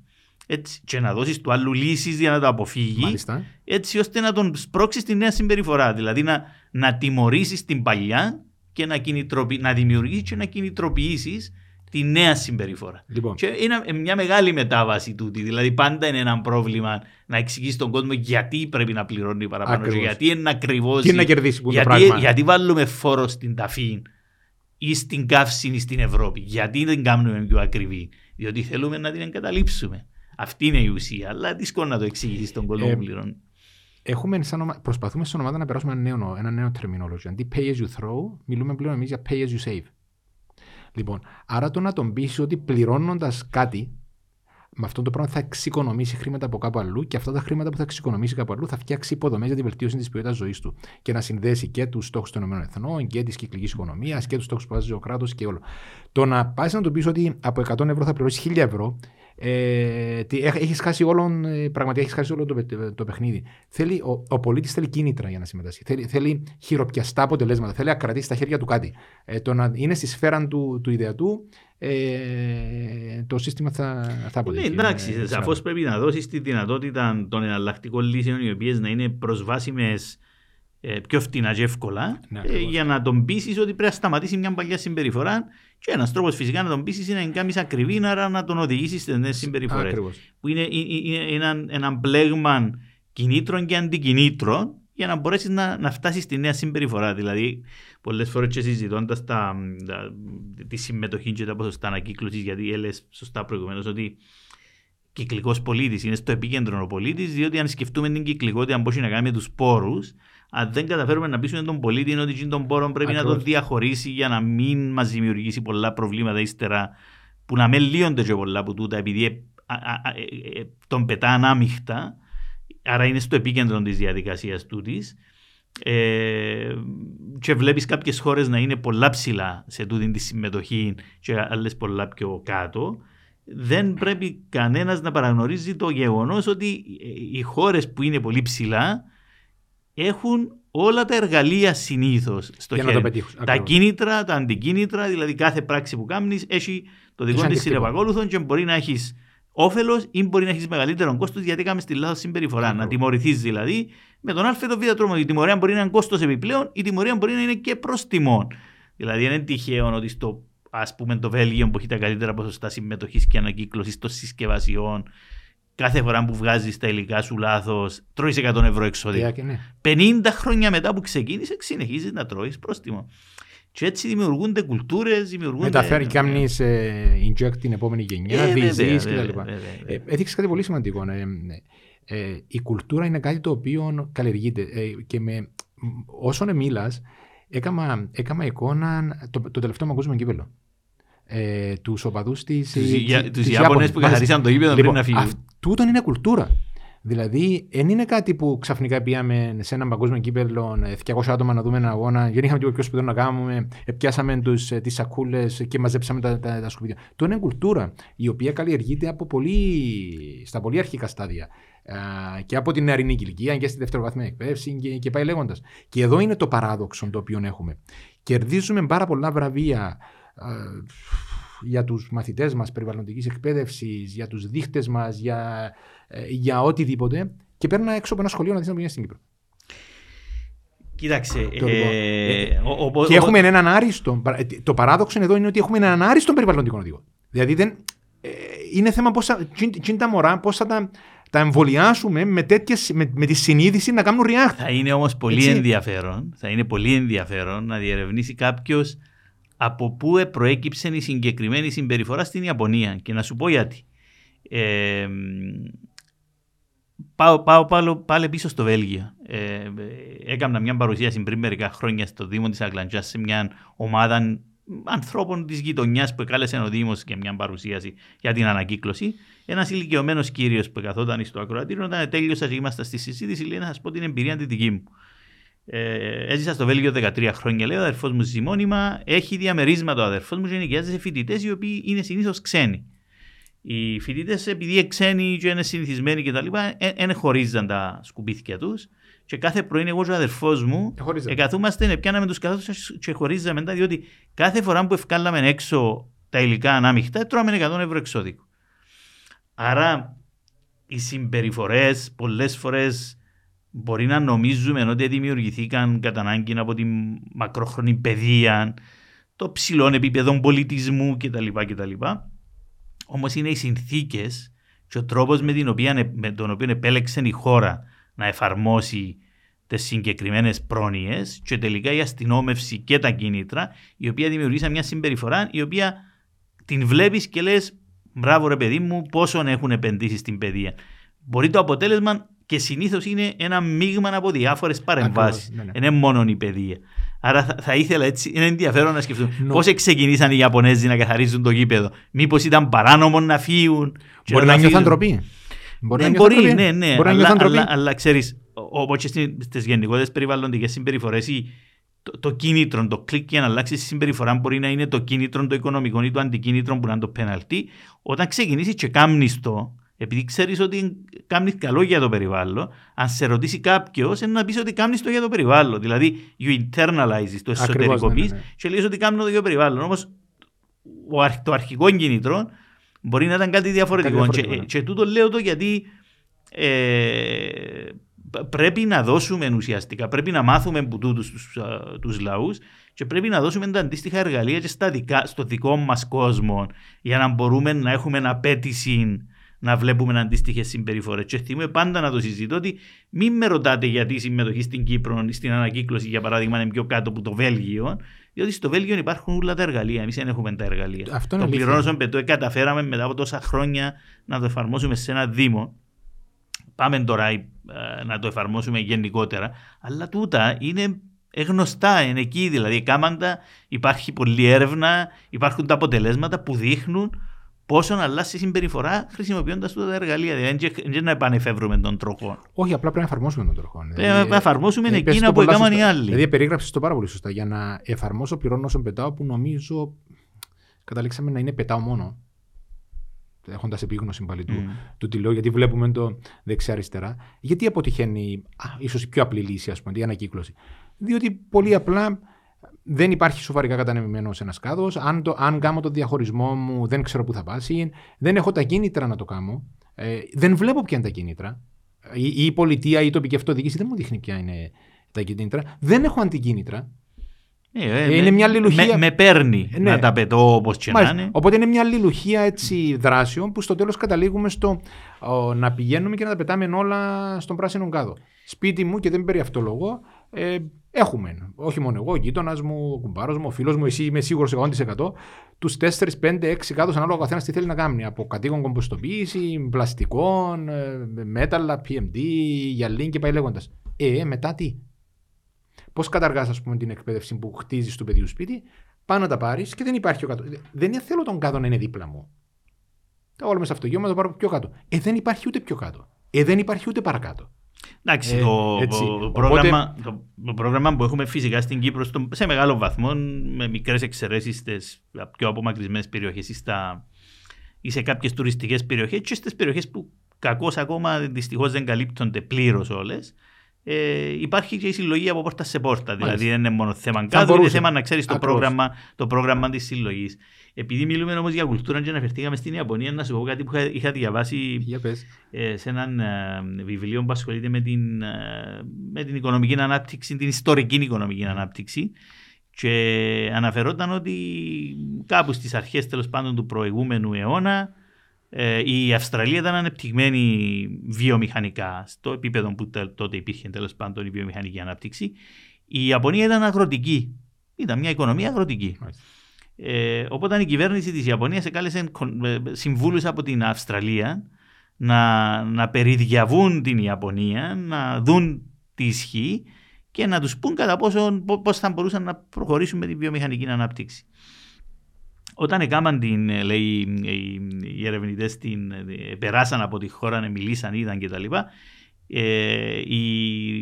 έτσι, και να δώσεις του άλλου λύσεις για να το αποφύγει, Μάλιστα. έτσι ώστε να τον σπρώξεις τη νέα συμπεριφορά. Δηλαδή να, να τιμωρήσεις την παλιά και να, να δημιουργήσεις και να κινητροποιήσεις τη νέα συμπεριφορά. Λοιπόν. Και είναι μια μεγάλη μετάβαση τούτη. Δηλαδή, πάντα είναι ένα πρόβλημα να εξηγήσει τον κόσμο γιατί πρέπει να πληρώνει παραπάνω. Και γιατί είναι ακριβώ. Τι να κερδίσει που γιατί, το πράγμα. Γιατί βάλουμε φόρο στην ταφή ή στην καύση ή στην Ευρώπη. Γιατί δεν κάνουμε πιο ακριβή. Διότι θέλουμε να την εγκαταλείψουμε. Αυτή είναι η ουσία. Αλλά δύσκολο να το εξηγήσεις στον κόσμο Ε, που πληρώνει. Έχουμε σαν ομα... Προσπαθούμε σαν ομάδα να περάσουμε ένα νέο, ένα νέο terminology. Αντί pay as you throw, μιλούμε πλέον εμείς για pay as you save. Λοιπόν, άρα το να τον πείσει ότι πληρώνοντας κάτι, με αυτό το πράγμα θα εξοικονομήσει χρήματα από κάπου αλλού και αυτά τα χρήματα που θα εξοικονομήσει κάπου αλλού θα φτιάξει υποδομές για τη βελτίωση της ποιότητας ζωής του. Και να συνδέσει και τους στόχους των ΗΠΑ και της κυκλικής οικονομίας και τους στόχους που βάζει ο κράτος και όλο. Το να πάει να του πεις ότι από 100 ευρώ θα πληρώσεις 1000 ευρώ, ε, έχεις χάσει όλον, ε, πραγματικά έχεις χάσει όλο το, παι- το παιχνίδι. Θέλει, ο ο πολίτης θέλει κίνητρα για να συμμετάσχει. Θέλει, θέλει χειροπιαστά αποτελέσματα. Θέλει να κρατήσει στα χέρια του κάτι. Ε, το να είναι στη σφαίρα του, του ιδεατού, ε, το σύστημα θα, θα Ναι, αποτύχει. εντάξει, Ε, σαφώ πρέπει να δώσεις τη δυνατότητα των εναλλακτικών λύσεων οι οποίες να είναι προσβάσιμες πιο φτηνά και εύκολα Ναι, ε, ακριβώς. για να τον πείσει ότι πρέπει να σταματήσει μια παλιά συμπεριφορά. Και ένας τρόπος φυσικά να τον πείσει είναι να κάνεις ακριβή, άρα να τον οδηγήσεις στι νέες συμπεριφορές. Ακριβώς. Που είναι, είναι, είναι ένα, ένα μπλέγμα κινήτρων και αντικινήτρων για να μπορέσεις να, να φτάσεις στη νέα συμπεριφορά. Δηλαδή, πολλές φορές και συζητώντας τα, τα, τη συμμετοχή και τα ποσοστά ανακύκλωσης, γιατί έλεγε σωστά προηγουμένως ότι κυκλικός πολίτης είναι στο επίκεντρο ο πολίτης, διότι αν σκεφτούμε την κυκλικότητα, αν μπορεί να κάνει με τους πόρου, αν δεν καταφέρουμε να πείσουμε τον πολίτη είναι ότι τον πόρο πρέπει να Ακριβώς. τον διαχωρίσει για να μην μας δημιουργήσει πολλά προβλήματα ύστερα που να μην λύονται και πολλά από τούτα επειδή ε, α, α, α, ε, ε, τον πετά ανάμειχτα άρα είναι στο επίκεντρο της διαδικασίας τούτης. Ε, και βλέπεις κάποιες χώρες να είναι πολλά ψηλά σε τούτη τη συμμετοχή και άλλες πολλά πιο κάτω. Δεν πρέπει κανένας να παραγνωρίζει το γεγονός ότι ε, οι χώρες που είναι πολύ ψηλά έχουν όλα τα εργαλεία συνήθως στο Για να χέρι. το πετύχουν. Τα Ακριβώς. κίνητρα, τα αντικίνητρα, δηλαδή κάθε πράξη που κάνεις έχει το δικό Έχει της αντίκτυπο. συνεπακόλουθο και μπορεί να έχεις όφελος ή μπορεί να έχεις μεγαλύτερο κόστος γιατί έκαμε στη λάθο συμπεριφορά. Ακριβώς. Να τιμωρηθείς δηλαδή με τον Α ή τον Β τρόπο. Η τιμωρία μπορεί να είναι κόστος επιπλέον, η τιμωρία μπορεί να είναι και προς τιμών. Δηλαδή δεν είναι τυχαίο ότι στο ας πούμε το Βέλγιο που έχει τα καλύτερα ποσοστά συμμετοχής και ανακύκλωσης των συσκευασιών, κάθε φορά που βγάζεις τα υλικά σου λάθος, τρώεις 100 ευρώ εξόδια. Ε, και ναι. 50 χρόνια μετά που ξεκίνησες, συνεχίζεις να τρώεις πρόστιμο. Και έτσι δημιουργούνται κουλτούρες, δημιουργούνται. Μεταφέρει και κάνεις inject την επόμενη γενιά, Ε, βέβαια, διεισδύεις βέβαια, κτλ. βέβαια, βέβαια. Ε, Έδειξες κάτι πολύ σημαντικό. Ε, ε, ε, η κουλτούρα είναι κάτι το οποίο καλλιεργείται. Ε, και με, όσον μίλα, έκανα, έκανα εικόνα το, το τελευταίο παγκόσμιο κύπελο. Ε, τους οπαδούς τη. Τους Ια- τους Ιάπωνες που καθαρίσαν το γήπεδο πριν να φύγουν. Τούτον είναι κουλτούρα. Δηλαδή, δεν είναι κάτι που ξαφνικά πήγαμε σε έναν παγκόσμιο κύπελο, ε, 200 άτομα να δούμε ένα αγώνα, δεν είχαμε τίποτα πιο σπουδαίο να κάνουμε, ε, πιάσαμε τους, ε, τις σακούλες και μαζέψαμε τα, τα, τα σκουπίδια. Το είναι κουλτούρα, η οποία καλλιεργείται από πολύ, στα πολύ αρχικά στάδια. Α, και από την νεαρινή ηλικία και στη δευτεροβάθμια εκπαίδευση και, και πάει λέγοντας. Και εδώ είναι το παράδοξο το οποίο έχουμε. Κερδίζουμε πάρα πολλά βραβεία α, για τους μαθητές μας περιβαλλοντικής εκπαίδευσης, για τους δείχτες μας, για, ε, για οτιδήποτε και παίρνω έξω από ένα σχολείο να δεις να πηγαίνεις στην Κύπρο. Κοίταξε. Το λοιπόν, ε, ε, ο- ο- και ο- έχουμε έναν άριστο. παρα- ε, Το παράδοξο εδώ είναι ότι έχουμε έναν άριστο περιβαλλοντικό οδηγό. Δηλαδή δεν, ε, είναι θέμα πώς θα, τσιν- τσιν τα μωρά πώς θα τα, τα εμβολιάσουμε με, τέτοιες, με, με τη συνείδηση να κάνουν react. Θα είναι όμως πολύ Έτσι. ενδιαφέρον, θα είναι πολύ ενδιαφέρον να διερευνήσει κάποιος από πού προέκυψε η συγκεκριμένη συμπεριφορά στην Ιαπωνία. Και να σου πω γιατί. Ε, πάω, πάω πάλι, πάλι πίσω στο Βέλγιο. Ε, ε, έκανα μια παρουσίαση πριν μερικά χρόνια στο Δήμο της Αγκλαντζάς σε μια ομάδα ανθρώπων της γειτονιάς που κάλεσε ο Δήμος για μια παρουσίαση για την ανακύκλωση. Ένας ηλικιωμένος κύριος που καθόταν στο ακροατήριο, όταν τέλειωσα και ήμασταν στη συζήτηση, λέει να σας πω την εμπειρία τη δική μου. Ε, έζησα στο Βέλγιο 13 χρόνια, λέει ο αδερφός μου ζει μόνιμα. Έχει διαμερίσματα ο αδερφός μου και νοικιάζει σε φοιτητές οι οποίοι είναι συνήθως ξένοι. Οι φοιτητές, επειδή είναι ξένοι και είναι συνηθισμένοι κτλ., δεν χωρίζαν τα σκουπίθια τους. Και κάθε πρωί, εγώ και ο αδερφός μου, Ε, χωρίζαμε. εκαθούμαστε, πιάναμε τους καθόλου και χωρίζαμε τα, διότι κάθε φορά που ευκάλαμε έξω τα υλικά ανάμειχτα, τρώμε 100 ευρώ εξώδικο. Άρα οι συμπεριφορές πολλές φορές μπορεί να νομίζουμε ότι δημιουργηθήκαν κατά ανάγκη από τη μακρόχρονη παιδεία, το ψηλό επίπεδο πολιτισμού κτλ. κτλ. Όμως είναι οι συνθήκες και ο τρόπος με, την οποία- με τον οποίο επέλεξε η χώρα να εφαρμόσει τις συγκεκριμένες πρόνοιες και τελικά η αστυνόμευση και τα κίνητρα, η οποία δημιουργήσαν μια συμπεριφορά η οποία την βλέπεις και λες Μπράβο ρε παιδί μου, πόσον έχουν επενδύσει στην παιδεία. Μπορεί το αποτέλεσμα και συνήθω είναι ένα μείγμα από διάφορε παρεμβάσει. ναι, ναι. Δεν είναι μόνο η παιδεία. Άρα θα, θα ήθελα έτσι, είναι ενδιαφέρον να σκεφτούν πώ ξεκινήσαν οι Ιαπωνέζοι να καθαρίζουν το γήπεδο. Μήπω ήταν παράνομο να φύγουν. και Μπορεί να νιώθουν φύγουν. ντροπή. Μπορεί Ναι, να μπορεί, νιώθουν ναι, ντροπή. ναι. Μπορεί να αλλά, νιώθουν ντροπή. αλλά, αλλά ξέρεις, όπω και στι γενικότερε περιβαλλοντικέ συμπεριφορέ, το, το κίνητρο, το κλικ για να αλλάξει τη συμπεριφορά μπορεί να είναι το κίνητρο, το οικονομικό ή το αντικίνητρο που να είναι το πέναλτι. Όταν ξεκινήσει και κάμνει το, επειδή ξέρεις ότι κάνεις καλό για το περιβάλλον, αν σε ρωτήσει κάποιος, είναι να πεις ότι κάνεις το για το περιβάλλον. Δηλαδή, you internalize το Ακριβώς, εσωτερικοποιεί ναι, ναι, ναι. και λέει ότι κάνω το για το περιβάλλον. Όμως, το αρχικό κίνητρο μπορεί να ήταν κάτι διαφορετικό. Κάτι και, διαφορετικό, ναι. και τούτο λέω το γιατί ε, π- πρέπει να δώσουμε ουσιαστικά, πρέπει να μάθουμε από τούτους τους, α, τους λαούς και πρέπει να δώσουμε τα αντίστοιχα εργαλεία και στα δικά, στο δικό μας κόσμο για να μπορούμε να έχουμε απέτηση να βλέπουμε αντίστοιχες συμπεριφορές. Και θυμούμαι πάντα να το συζητώ ότι μην με ρωτάτε γιατί η συμμετοχή στην Κύπρο ή στην ανακύκλωση, για παράδειγμα, είναι πιο κάτω από το Βέλγιο. Διότι στο Βέλγιο υπάρχουν όλα τα εργαλεία. Εμείς δεν έχουμε τα εργαλεία. Αυτό είναι το αλήθεια. πληρώνω στον πετό, ε, καταφέραμε μετά από τόσα χρόνια να το εφαρμόσουμε σε ένα Δήμο. Πάμε τώρα ε, να το εφαρμόσουμε γενικότερα. Αλλά τούτα είναι γνωστά, είναι εκεί. Δηλαδή, κάμαντα, υπάρχει πολλή έρευνα, υπάρχουν τα αποτελέσματα που δείχνουν πόσο να αλλάσει η συμπεριφορά χρησιμοποιώντας τούτα τα εργαλεία. Δηλαδή, δεν είναι να επανεφεύρουμε τον τροχό. Όχι, απλά πρέπει να εφαρμόσουμε τον τροχό. Πρέπει να εφαρμόσουμε ε, πες εκείνα το που πολλά έκαναν οι σωστά. άλλοι. Δηλαδή, περίγραψες το πάρα πολύ σωστά. Για να εφαρμόσω, πληρώνω όσον πετάω, που νομίζω καταλήξαμε να είναι πετάω μόνο. Έχοντας επίγνωση πάλι του, Μμ. του τι λέω, γιατί βλέπουμε το δεξιά-αριστερά. Γιατί αποτυχαίνει, ίσως η πιο απλή λύση, ας πούμε, η ανακύκλωση. Διότι πολύ απλά δεν υπάρχει σοβαρικά κατανεμημένος ένας κάδος. Αν, το- αν κάνω το διαχωρισμό μου, δεν ξέρω πού θα πάσει. Δεν έχω τα κίνητρα να το κάνω. Ε, δεν βλέπω ποια είναι τα κίνητρα. Η, η πολιτεία ή η τοπική αυτοδιοίκηση δεν μου δείχνει ποια είναι τα κίνητρα. Δεν έχω αντικίνητρα. Ε, είναι με- μια αλληλουχία. Με, με παίρνει Ε, ναι. να τα πετώ όπως και να Μάλιστα. είναι. Οπότε είναι μια αλληλουχία έτσι, δράσεων που στο τέλος καταλήγουμε στο ο, να πηγαίνουμε και να τα πετάμε όλα στον πράσινο κάδο. Σπίτι μου, και δεν περιαυτολογώ, ε, έχουμε. Όχι μόνο εγώ, ο γείτονας μου, ο κουμπάρος μου, ο φίλος μου, εσύ είμαι σίγουρος 100%. Τους 4, 5, 6 κάδου ανάλογα ο καθένας τι θέλει να κάνει. Από κατοίκον κομποστοποίηση, πλαστικών, ε, μέταλλα, PMD, γυαλί και πάει λέγοντας. Ε, μετά τι; Πώς καταργάς, ας πούμε, την εκπαίδευση που χτίζεις του παιδιού σπίτι, πάνω να τα πάρεις και δεν υπάρχει ο κάτω. Δεν θέλω τον κάδο να είναι δίπλα μου. Τα όλα μέσα στο αυτοκίνητο να το πάρω πιο κάτω. Ε, δεν υπάρχει ούτε πιο κάτω. Ε, δεν υπάρχει ούτε παρακάτω. Εντάξει, Ε, το, έτσι. το Οπότε- πρόγραμμα, το, το πρόγραμμα που έχουμε φυσικά στην Κύπρο στο, σε μεγάλο βαθμό, με μικρές εξαιρέσεις στις πιο απομακρυσμένες περιοχές ή, στα- ή σε κάποιες τουριστικές περιοχές και στις περιοχές που κακώς ακόμα δυστυχώς δεν καλύπτονται πλήρως όλες. Ε, υπάρχει και η συλλογή από πόρτα σε πόρτα. Δηλαδή Μάλιστα. δεν είναι μόνο θέμα κάτω, είναι μπορούσε. θέμα να ξέρεις το Ακριβώς. πρόγραμμα, το πρόγραμμα της συλλογής. Επειδή μιλούμε όμως για κουλτούρα και αναφερθήκαμε στην Ιαπωνία, να σου πω κάτι που είχα, είχα διαβάσει Για πες. ε, σε έναν ε, βιβλίο που ασχολείται με την, ε, με την οικονομική ανάπτυξη, την ιστορική οικονομική ανάπτυξη και αναφερόταν ότι κάπου στις αρχές τέλος πάντων του προηγούμενου αιώνα ε, η Αυστραλία ήταν ανεπτυγμένη βιομηχανικά στο επίπεδο που τε- τότε υπήρχε τέλος πάντων η βιομηχανική ανάπτυξη. Η Ιαπωνία ήταν αγροτική. Ήταν μια οικονομία αγροτική. Μάλιστα. Ε, οπότε η κυβέρνηση της Ιαπωνίας εκάλεσε κον- ε, συμβούλους από την Αυστραλία να, να περιδιαβούν την Ιαπωνία, να δουν τι ισχύει και να τους πούν κατά πόσο, πό- πώς θα μπορούσαν να προχωρήσουν με τη βιομηχανική ανάπτυξη. Όταν έκαναν την, ε, λέει, οι, οι ερευνητές την ε, περάσαν από τη χώρα, ε, μιλήσαν, είδαν κτλ. Ε, η,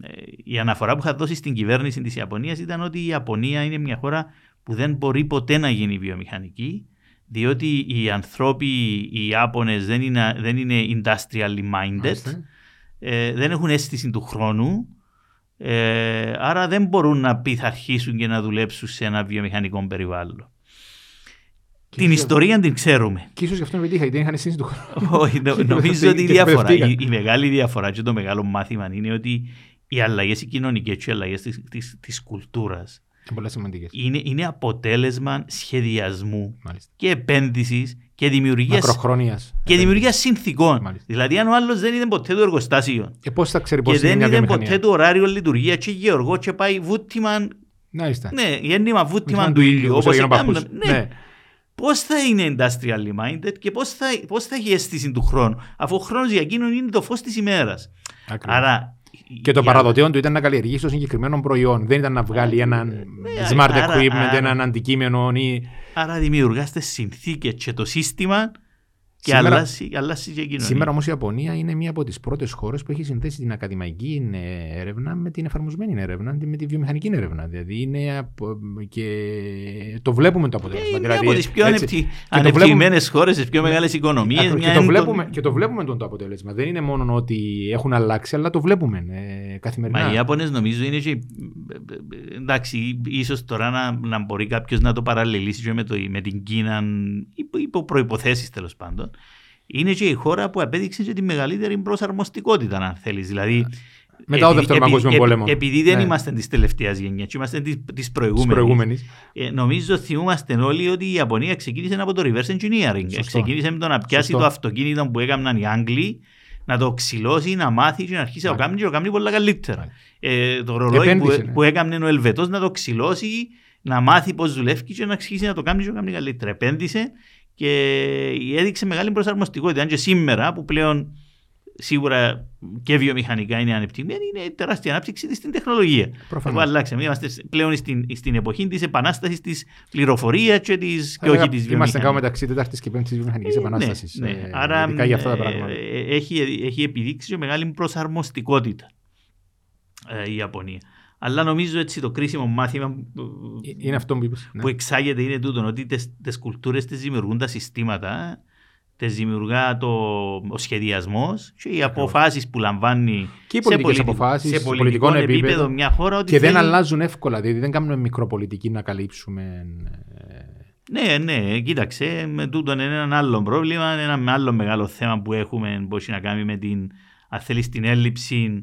ε, η αναφορά που είχα δώσει στην κυβέρνηση της Ιαπωνίας ήταν ότι η Ιαπωνία είναι μια χώρα που δεν μπορεί ποτέ να γίνει βιομηχανική διότι οι ανθρώποι, οι Ιάπωνες δεν είναι, δεν είναι industrially minded, Μάλιστα. ε, δεν έχουν αίσθηση του χρόνου, ε, άρα δεν μπορούν να πειθαρχήσουν και να δουλέψουν σε ένα βιομηχανικό περιβάλλον. Και Την ίσως- ιστορία την ξέρουμε. Και ίσως γι' αυτό πετύχα, γιατί δεν είχαν αισθήσει του χρόνου. [LAUGHS] Όχι, νο- Και νομίζω ότι η και διαφορά, η, εκπαιδευτήκα. η μεγάλη διαφορά και το μεγάλο μάθημα είναι ότι οι αλλαγές οι κοινωνικές και οι αλλαγές της της, της κουλτούρας Είναι πολλά σημαντικές. είναι, είναι αποτέλεσμα σχεδιασμού Μάλιστα. και επένδυσης και δημιουργία Μακροχρόνιας. και δημιουργίας συνθήκων. Μάλιστα. Δηλαδή, αν ο άλλος δεν είδε ποτέ το εργοστάσιο Ε, πώς θα ξέρει πώς και είναι δεν μια είδε βιομηχανία. ποτέ το ωράριο λειτουργία και γεωργό και πάει βούτυμα. Μάλιστα. Ναι, γέννημα βούτυμα Μηχανή του ήλιου. όπως Όπως έγινε ο έκαμε. παππούς. Ναι. πώς θα είναι industrially minded και πώς θα, πώς θα έχει αίσθηση του χρόνου, αφού ο χρόνος για εκείνον είναι το φως της ημέρας. Άρα και το παραδοτέο του ήταν να καλλιεργήσει το συγκεκριμένο προϊόν. Δεν ήταν να βγάλει ένα ναι, smart equipment, ένα αντικείμενο. Ή... Άρα δημιουργάστε συνθήκες και το σύστημα και σήμερα, αλλάζει, αλλάζει και κοινωνία. Σήμερα όμως η Ιαπωνία είναι μία από τις πρώτες χώρες που έχει συνθέσει την ακαδημαϊκή έρευνα με την εφαρμοσμένη έρευνα, με τη βιομηχανική έρευνα. Δηλαδή είναι και το βλέπουμε το αποτέλεσμα. Είναι δηλαδή, από τις πιο ανεπτυγμένες χώρες, τις πιο μεγάλες οικονομίες. Και, και, το βλέπουμε, το... και το βλέπουμε το αποτέλεσμα. Δεν είναι μόνο ότι έχουν αλλάξει, αλλά το βλέπουμε ε, καθημερινά. Μα οι Ιάπωνες νομίζω είναι και. Εντάξει, ίσως τώρα να, να μπορεί κάποιος να το παραλληλήσει με, το, με την Κίνα υπό προποθέσει τέλος πάντων είναι και η χώρα που απέδειξε και τη μεγαλύτερη προσαρμοστικότητα, αν θέλεις. Δηλαδή, μετά το δεύτερο παγκόσμιο πόλεμο. Επειδή δεν ναι. είμαστε της τελευταίας γενιάς, είμαστε τη προηγούμενης. Ε, νομίζω θυμούμαστε όλοι ότι η Ιαπωνία ξεκίνησε από το reverse engineering. Σωστό. Ξεκίνησε με το να πιάσει Σωστό. το αυτοκίνητο που έκαναν οι Άγγλοι, να το ξυλώσει, να μάθει και να αρχίσει να το κάνει και να το κάνει πολύ καλύτερα. Ε, το ρολόι που, ναι. που έκανε ο Ελβετός να το ξυλώσει, να μάθει πώς δουλεύει και να αρχίσει να το κάνει και να το κάνει καλύτερα. Επένδυσε και έδειξε μεγάλη προσαρμοστικότητα. Αν και σήμερα που πλέον σίγουρα και βιομηχανικά είναι ανεπτυγμένη, είναι τεράστια ανάπτυξη στην τεχνολογία. Προφανώς. αλλάξαμε. Είμαστε πλέον στην, στην εποχή της επανάστασης της πληροφορία και, της, και όχι της βιομηχανίας. Είμαστε κάπου μεταξύ Τετάρτη και Πέμπτης βιομηχανικής ε, επανάστασης. Ναι, ναι. Ε, Άρα για αυτά τα πράγματα. Ε, έχει, έχει επιδείξει μεγάλη προσαρμοστικότητα ε, η Ιαπωνία. Αλλά νομίζω έτσι το κρίσιμο μάθημα ε, είναι αυτό που, είπες, ναι. που εξάγεται είναι τούτο, ότι τι κουλτούρες τι δημιουργούν τα συστήματα, τι δημιουργά το, ο σχεδιασμός και οι αποφάσεις που λαμβάνει και οι σε, πολιτι... αποφάσεις, σε πολιτικό επίπεδο, επίπεδο μια χώρα. Ότι και θέλει... δεν αλλάζουν εύκολα, δηλαδή δεν κάνουμε μικροπολιτική να καλύψουμε. Ε, ναι, ναι, κοίταξε, με τούτο είναι ένα άλλο πρόβλημα, ένα άλλο μεγάλο θέμα που έχουμε, μπορεί να κάνει με την, αν θέλεις, την έλλειψη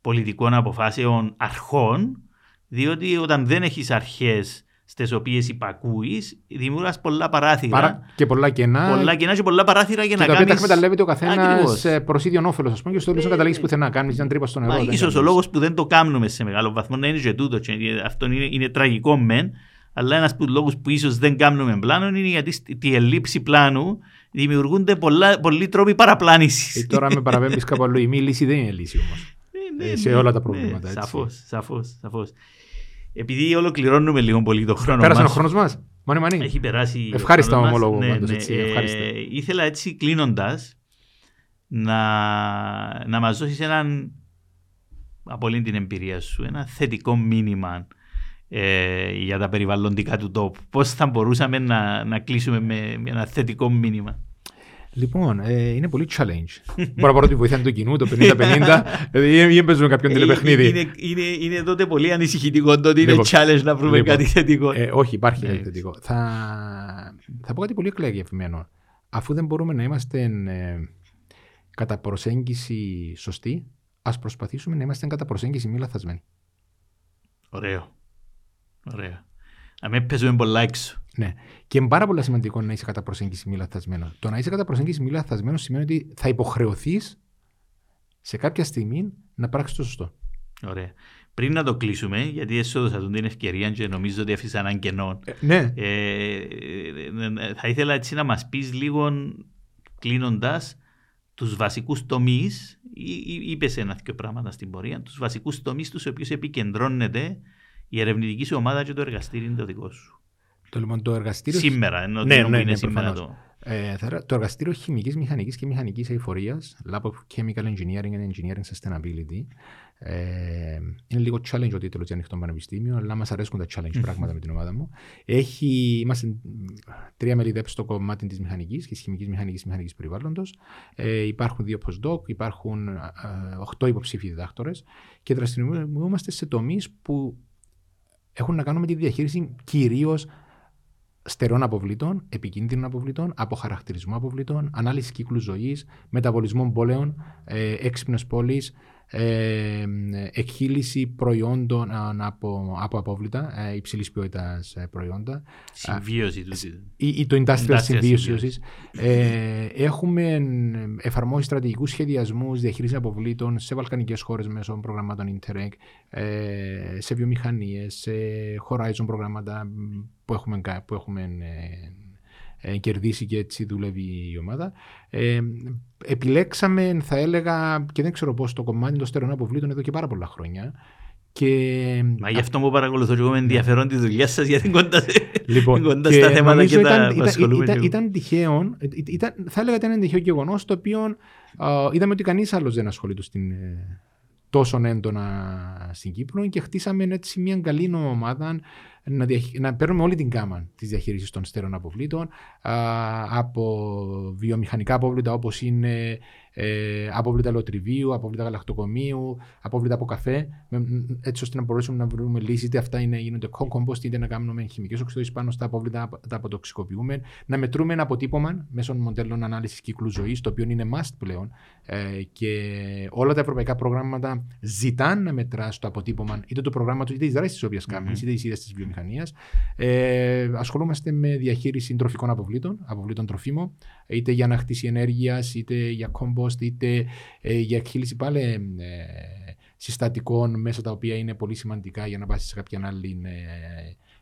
πολιτικών αποφάσεων αρχών, διότι όταν δεν έχεις αρχές στις οποίες υπακούεις, δημιουργάς πολλά παράθυρα. Παρα... Και πολλά κενά. Πολλά κενά και πολλά παράθυρα για και να κάνει. Και τα εκμεταλλεύεται ο καθένας προ ίδιον όφελος, ας πούμε, και στο τέλος να καταλήξεις πουθενά. Κάνεις μια τρύπα στο νερό. σω ο λόγος που δεν το κάνουμε σε μεγάλο βαθμό να είναι και τούτο. αυτό είναι, είναι τραγικό μεν, αλλά ένας από του λόγους που ίσως δεν κάνουμε πλάνο είναι γιατί τη ελλείψη πλάνου δημιουργούνται πολλά, πολλοί τρόποι παραπλάνησης. Ε, τώρα με παραπέμπεις κάπου αλλού. Η μη λύση δεν είναι λύση όμως ναι, ε, σε όλα τα προβλήματα. Ναι, σαφώς, σαφώς, σαφώς. Επειδή ολοκληρώνουμε λίγο πολύ το χρόνο Πέρασε μας. ο χρόνος μας; Μάνι, μάνι. Έχει περάσει Ευχάριστα ομολόγο. Ναι, ναι, έτσι, ε, ήθελα έτσι κλείνοντας να, να μας δώσεις έναν από όλη την εμπειρία σου, ένα θετικό μήνυμα ε, για τα περιβαλλοντικά του τόπου. Πώς θα μπορούσαμε να, να κλείσουμε με, με ένα θετικό μήνυμα; Λοιπόν, ε, είναι πολύ challenge. Μπορώ να πω ότι βοηθάνε το κοινού, το 50-50, [LAUGHS] δηλαδή δεν παίζουμε κάποιον ε, τηλεπαιχνίδι. Είναι, είναι, είναι τότε πολύ ανησυχητικό το ότι είναι λοιπόν, challenge να βρούμε λοιπόν, κάτι θετικό. Ε, όχι, υπάρχει κάτι θετικό. Θα, θα πω κάτι πολύ εκλεγευμένο. Αφού δεν μπορούμε να είμαστε ε, κατά προσέγγιση σωστοί, ας προσπαθήσουμε να είμαστε κατά προσέγγιση μη λαθασμένοι. Ωραίο. Ωραίο. Να μην παίζουμε πολλά έξω. Ναι. Και είναι πάρα πολύ σημαντικό να είσαι κατά προσέγγιση μη λαθασμένο. Το να είσαι κατά προσέγγιση μη λαθασμένο σημαίνει ότι θα υποχρεωθείς σε κάποια στιγμή να πράξεις το σωστό. Ωραία. Πριν να το κλείσουμε, γιατί έσοδοσα την ευκαιρία και νομίζω ότι έφυσα έναν κενό. Ε, ναι. Ε, ε, ε, θα ήθελα έτσι να μας πεις λίγο κλείνοντας τους βασικούς τομείς, είπες ένα-δύο πράγματα στην πορεία, τους βασικούς τομείς στου οποίους επικεντρώνεται η ερευνητική σου ομάδα και το εργαστήριο είναι το δικό σου. Το, λοιπόν, το εργαστήριο... Σήμερα, ενώ ναι, ναι, ναι, είναι σήμερα το... Ε, το εργαστήριο χημικής, μηχανικής και μηχανικής αηφορίας, Lab of Chemical Engineering and Engineering Sustainability. Ε, είναι λίγο challenge ο τίτλος για ανοιχτό πανεπιστήμιο, αλλά μας αρέσουν τα challenge πράγματα με την ομάδα μου. Έχει, είμαστε τρία μέλη στο κομμάτι της μηχανικής και της χημικής μηχανικής και μηχανικής περιβάλλοντος. Ε, υπάρχουν δύο postdoc, υπάρχουν ε, οχτώ υποψήφοι διδάκτορες και δραστηριοποιούμαστε σε τομείς που έχουν να κάνουν με τη διαχείριση κυρίως στερεών αποβλήτων, επικίνδυνων αποβλήτων, αποχαρακτηρισμού αποβλήτων, ανάλυση κύκλου ζωής, μεταβολισμό πόλεων, ε, έξυπνε πόλει, ε, εκχύληση προϊόντων από, από απόβλητα, ε, υψηλής ποιότητας ε, προϊόντα. Συμβίωση του. Ή, ή το industrial συμβίωσης. Ε, έχουμε εφαρμόσει στρατηγικούς σχεδιασμούς διαχείρισης αποβλήτων σε βαλκανικές χώρες μέσω προγραμμάτων Interreg, ε, σε βιομηχανίες, σε Horizon προγράμματα που έχουμε, που έχουμε ε, κερδίσει και έτσι δουλεύει η ομάδα. Ε, επιλέξαμε, θα έλεγα, και δεν ξέρω πώς το κομμάτι των στερεών αποβλήτων εδώ και πάρα πολλά χρόνια. Και... Μα γι' αυτό μου παρακολουθώ και εγώ με ενδιαφέρον τη δουλειά σας, γιατί κοντά, λοιπόν, κοντά στα θέματα και ήταν, τα ήταν, ήταν, ήταν, τυχαίο, ήταν, θα έλεγα ότι ήταν ένα τυχαίο γεγονός το οποίο uh, είδαμε ότι κανείς άλλος δεν ασχολείται στην, τόσο έντονα στην Κύπρο και χτίσαμε έτσι μια καλή ομάδα να, να παίρνουμε όλη την κάμα της διαχείρισης των στέρων αποβλήτων από βιομηχανικά απόβλητα όπως είναι ε, απόβλητα λοτριβίου, απόβλητα γαλακτοκομείου, απόβλητα από καφέ, έτσι ώστε να μπορέσουμε να βρούμε λύσεις. Είτε αυτά είναι, γίνονται compost, είτε να κάνουμε χημικές οξυδώσει πάνω στα απόβλητα, τα αποτοξικοποιούμε. Να μετρούμε ένα αποτύπωμα μέσω μοντέλων ανάλυσης κύκλου ζωής, το οποίο είναι must πλέον. Ε, και όλα τα ευρωπαϊκά προγράμματα ζητάνε να μετράς το αποτύπωμα είτε του προγράμματος είτε της δράσης της οποία κάνουμε, mm-hmm. είτε της ίδιας της βιομηχανίας. Ε, ασχολούμαστε με διαχείριση τροφικών αποβλήτων, αποβλήτων τροφίμων, είτε για ανακτήση ενέργειας, είτε για compost, είτε ε, για εκχύληση πάλι ε, συστατικών μέσα τα οποία είναι πολύ σημαντικά για να βάσεις σε κάποια άλλη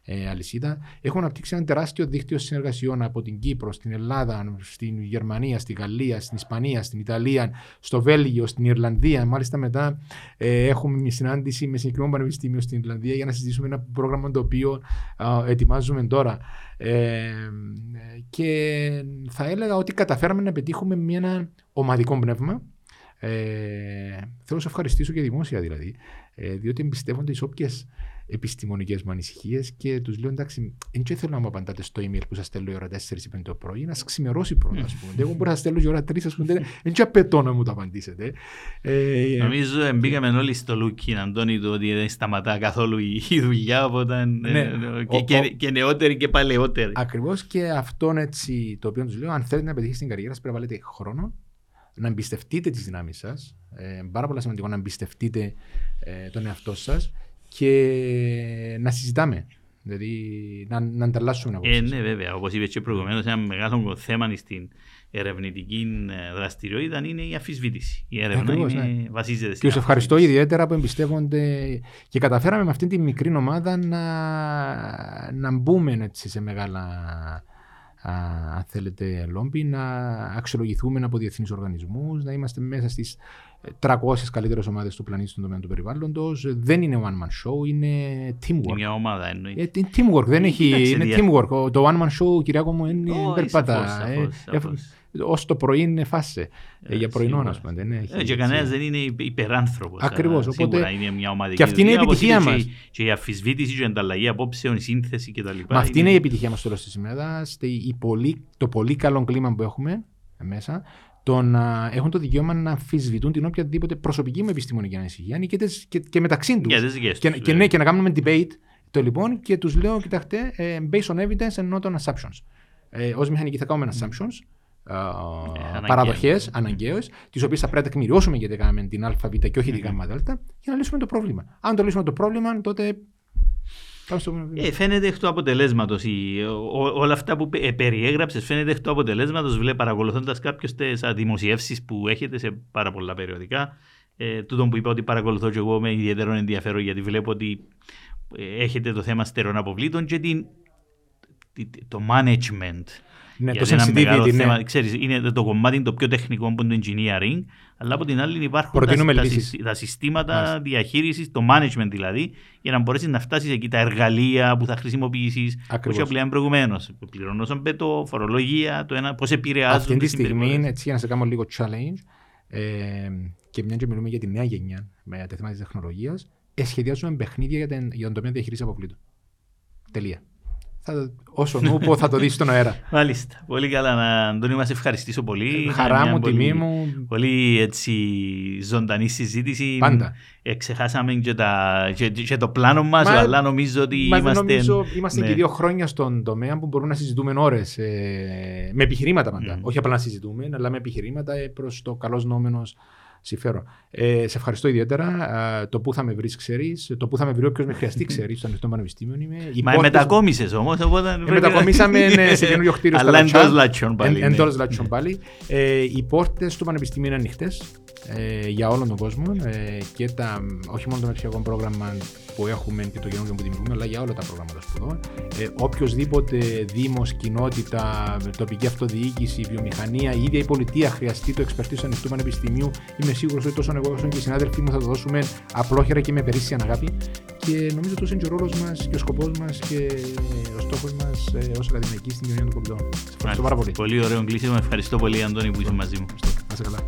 ε, ε, αλυσίδα. Έχουμε αναπτύξει ένα τεράστιο δίκτυο συνεργασιών από την Κύπρο, στην Ελλάδα, στην Γερμανία, στη Γαλλία, στην Ισπανία, στην Ιταλία, στο Βέλγιο, στην Ιρλανδία. Μάλιστα, μετά ε, έχουμε μια συνάντηση με συγκεκριμένο πανεπιστήμιο στην Ιρλανδία για να συζητήσουμε ένα πρόγραμμα το οποίο ε, ετοιμάζουμε τώρα. Ε, και θα έλεγα ότι καταφέραμε να πετύχουμε με ένα ομαδικό πνεύμα. Ε, θέλω να σε ευχαριστήσω και δημόσια δηλαδή, ε, διότι εμπιστεύονται τις όποιες επιστημονικές μου ανησυχίες και τους λέω εντάξει, δεν θέλω να μου απαντάτε στο email που σας στέλνω η ώρα 4 ή 5 το πρωί, να ξημερώσει πρώτα, ας πούμε. [LAUGHS] Εγώ μπορώ να σας στέλνω η ώρα 3, ας πούμε. Δεν απαιτώ να μου το απαντήσετε. Ε, Νομίζω μπήκαμε όλοι στο λούκι, Αντώνη, του ότι δεν σταματά καθόλου η δουλειά, οπότε. Ναι. Ε, και, και, και νεότεροι και παλαιότεροι. Ακριβώς και αυτό έτσι το οποίο τους λέω, αν θέλετε να πετύχετε στην καριέρα σας, πρέπει να βάλετε χρόνο, να εμπιστευτείτε τις δυνάμεις σας. Ε, πάρα πολύ σημαντικό να εμπιστευτείτε ε, τον εαυτό σας και να συζητάμε. Δηλαδή να, να ανταλλάσσουμε Ε, ναι, βέβαια. Όπως είπες και προηγουμένως, ένα μεγάλο θέμα στην ερευνητική ε, δραστηριότητα είναι η αφισβήτηση. Η έρευνα Ακριβώς, είναι, ναι. βασίζεται στην. Και τους ευχαριστώ ιδιαίτερα που εμπιστεύονται και καταφέραμε με αυτή τη μικρή ομάδα να, να μπούμε έτσι, σε μεγάλα αν θέλετε, λόμπι, να αξιολογηθούμε από διεθνεί οργανισμούς, να είμαστε μέσα στις 300 καλύτερες ομάδες του πλανήτη στον τομέα του περιβάλλοντος. Δεν είναι one man show, είναι teamwork. Μια ομάδα εννοείται. Ε, teamwork, δεν έχει. Είναι teamwork. Το one man show, Κυριάκο μου, είναι περπάτα. Ω το πρωί είναι φάσε. Ε, για πρωινό, ας πούμε. Ε, και κανένας δεν είναι υπεράνθρωπος. Ακριβώς. Σίγουρα είναι μια ομαδική. Και αυτή είναι η επιτυχία μας. Και η αφισβήτηση, και η ανταλλαγή απόψεων, η σύνθεση κτλ. Μα αυτή είναι η επιτυχία μας τώρα τη ημέρα. Το πολύ καλό κλίμα που έχουμε μέσα το να έχουν το δικαίωμα να αμφισβητούν την οποιαδήποτε προσωπική μου επιστημονική ανησυχία και, και, και μεταξύ τους. Και, και, ναι, και να κάνουμε debate το λοιπόν και τους λέω, κοιτάξτε, ε, based on evidence and not on assumptions. Ε, Ω μηχανικοί θα κάνουμε assumptions, ε, παραδοχές αναγκαίε, τις οποίες θα πρέπει να τεκμηριώσουμε γιατί κάναμε την ΑΒ και όχι την ΓΔ, για να λύσουμε το πρόβλημα. Αν το λύσουμε το πρόβλημα, τότε ε, φαίνεται εκ του αποτελέσματος. Όλα αυτά που ε, περιέγραψες φαίνεται εκ του αποτελέσματος. Βλέπει παρακολουθώντας κάποιες δημοσιεύσεις που έχετε σε πάρα πολλά περιοδικά. Ε, τούτο που είπα ότι παρακολουθώ και εγώ με ιδιαίτερο ενδιαφέρον γιατί βλέπω ότι ε, έχετε το θέμα στερεών αποβλήτων και την, το management ναι, το sensitivity, ναι. θέμα, ξέρεις, είναι το κομμάτι το πιο τεχνικό που είναι το engineering, αλλά από την άλλη υπάρχουν τα, τα, τα, συστήματα διαχείρισης, το management δηλαδή, για να μπορέσεις να φτάσεις εκεί τα εργαλεία που θα χρησιμοποιήσεις. Όπω απλά προηγουμένως. Πληρώνω πέτο, φορολογία, το ένα, πώς επηρεάζουν. Αυτή τη στιγμή, έτσι, για να σε κάνω λίγο challenge, ε, και μια και μιλούμε για τη νέα γενιά με τα θέματα της τεχνολογίας, ε, σχεδιάζουμε παιχνίδια για, την, για τον τομέα διαχείρισης αποβλήτων. Τελεία θα, όσο νου θα το δεις στον αέρα. [LAUGHS] Μάλιστα. Πολύ καλά. Αντώνη, μας ευχαριστήσω πολύ. Χαρά μου, τιμή μου. Πολύ έτσι ζωντανή συζήτηση. Πάντα. Εξεχάσαμε και, τα, και, και το πλάνο μας, Μα, αλλά νομίζω ότι μα είμαστε... Νομίζω, είμαστε ναι. και δύο χρόνια στον τομέα που μπορούμε να συζητούμε ώρες. Ε, με επιχειρήματα πάντα. Mm. Όχι απλά να συζητούμε, αλλά με επιχειρήματα ε, προς το καλός νόμενος συμφέρον. Ε, σε ευχαριστώ ιδιαίτερα. το που θα με βρεις, ξέρεις. Το που θα με βρει, όποιος με χρειαστεί, [LAUGHS] ξέρεις. Στο ανοιχτό πανεπιστήμιο είμαι. Μα πόρτες... μετακόμισες όμως. Οπότε... Ε, μετακομίσαμε ναι, σε [LAUGHS] καινούριο κτίριο Αλλά εντός λατσιών πάλι. Εντός λατσιών πάλι. Ε, οι πόρτες του πανεπιστημίου είναι ανοιχτές. Ε, για όλον τον κόσμο ε, και τα, όχι μόνο το μετριακό πρόγραμμα που έχουμε και το καινούργιο που δημιουργούμε, αλλά για όλα τα προγράμματα σπουδών. Ε, οποιοδήποτε Δήμος, κοινότητα, τοπική αυτοδιοίκηση, βιομηχανία, η ίδια η πολιτεία χρειαστεί το εξπερτή του ανοιχτού πανεπιστημίου, είμαι σίγουρος ότι τόσο εγώ όσο και οι συνάδελφοί μου θα το δώσουμε απλόχερα και με περίσσια αγάπη. Και νομίζω τόσο είναι και ο ρόλος μας και ο σκοπός μας και ο στόχος μας ε, ως ακαδημαϊκοί στην κοινωνία των πολιτών. Σας ευχαριστώ πάρα πολύ. Πολύ ωραίο κλείσιμο. Ευχαριστώ πολύ, Αντώνη, που είσαι μαζί μου. Να καλά.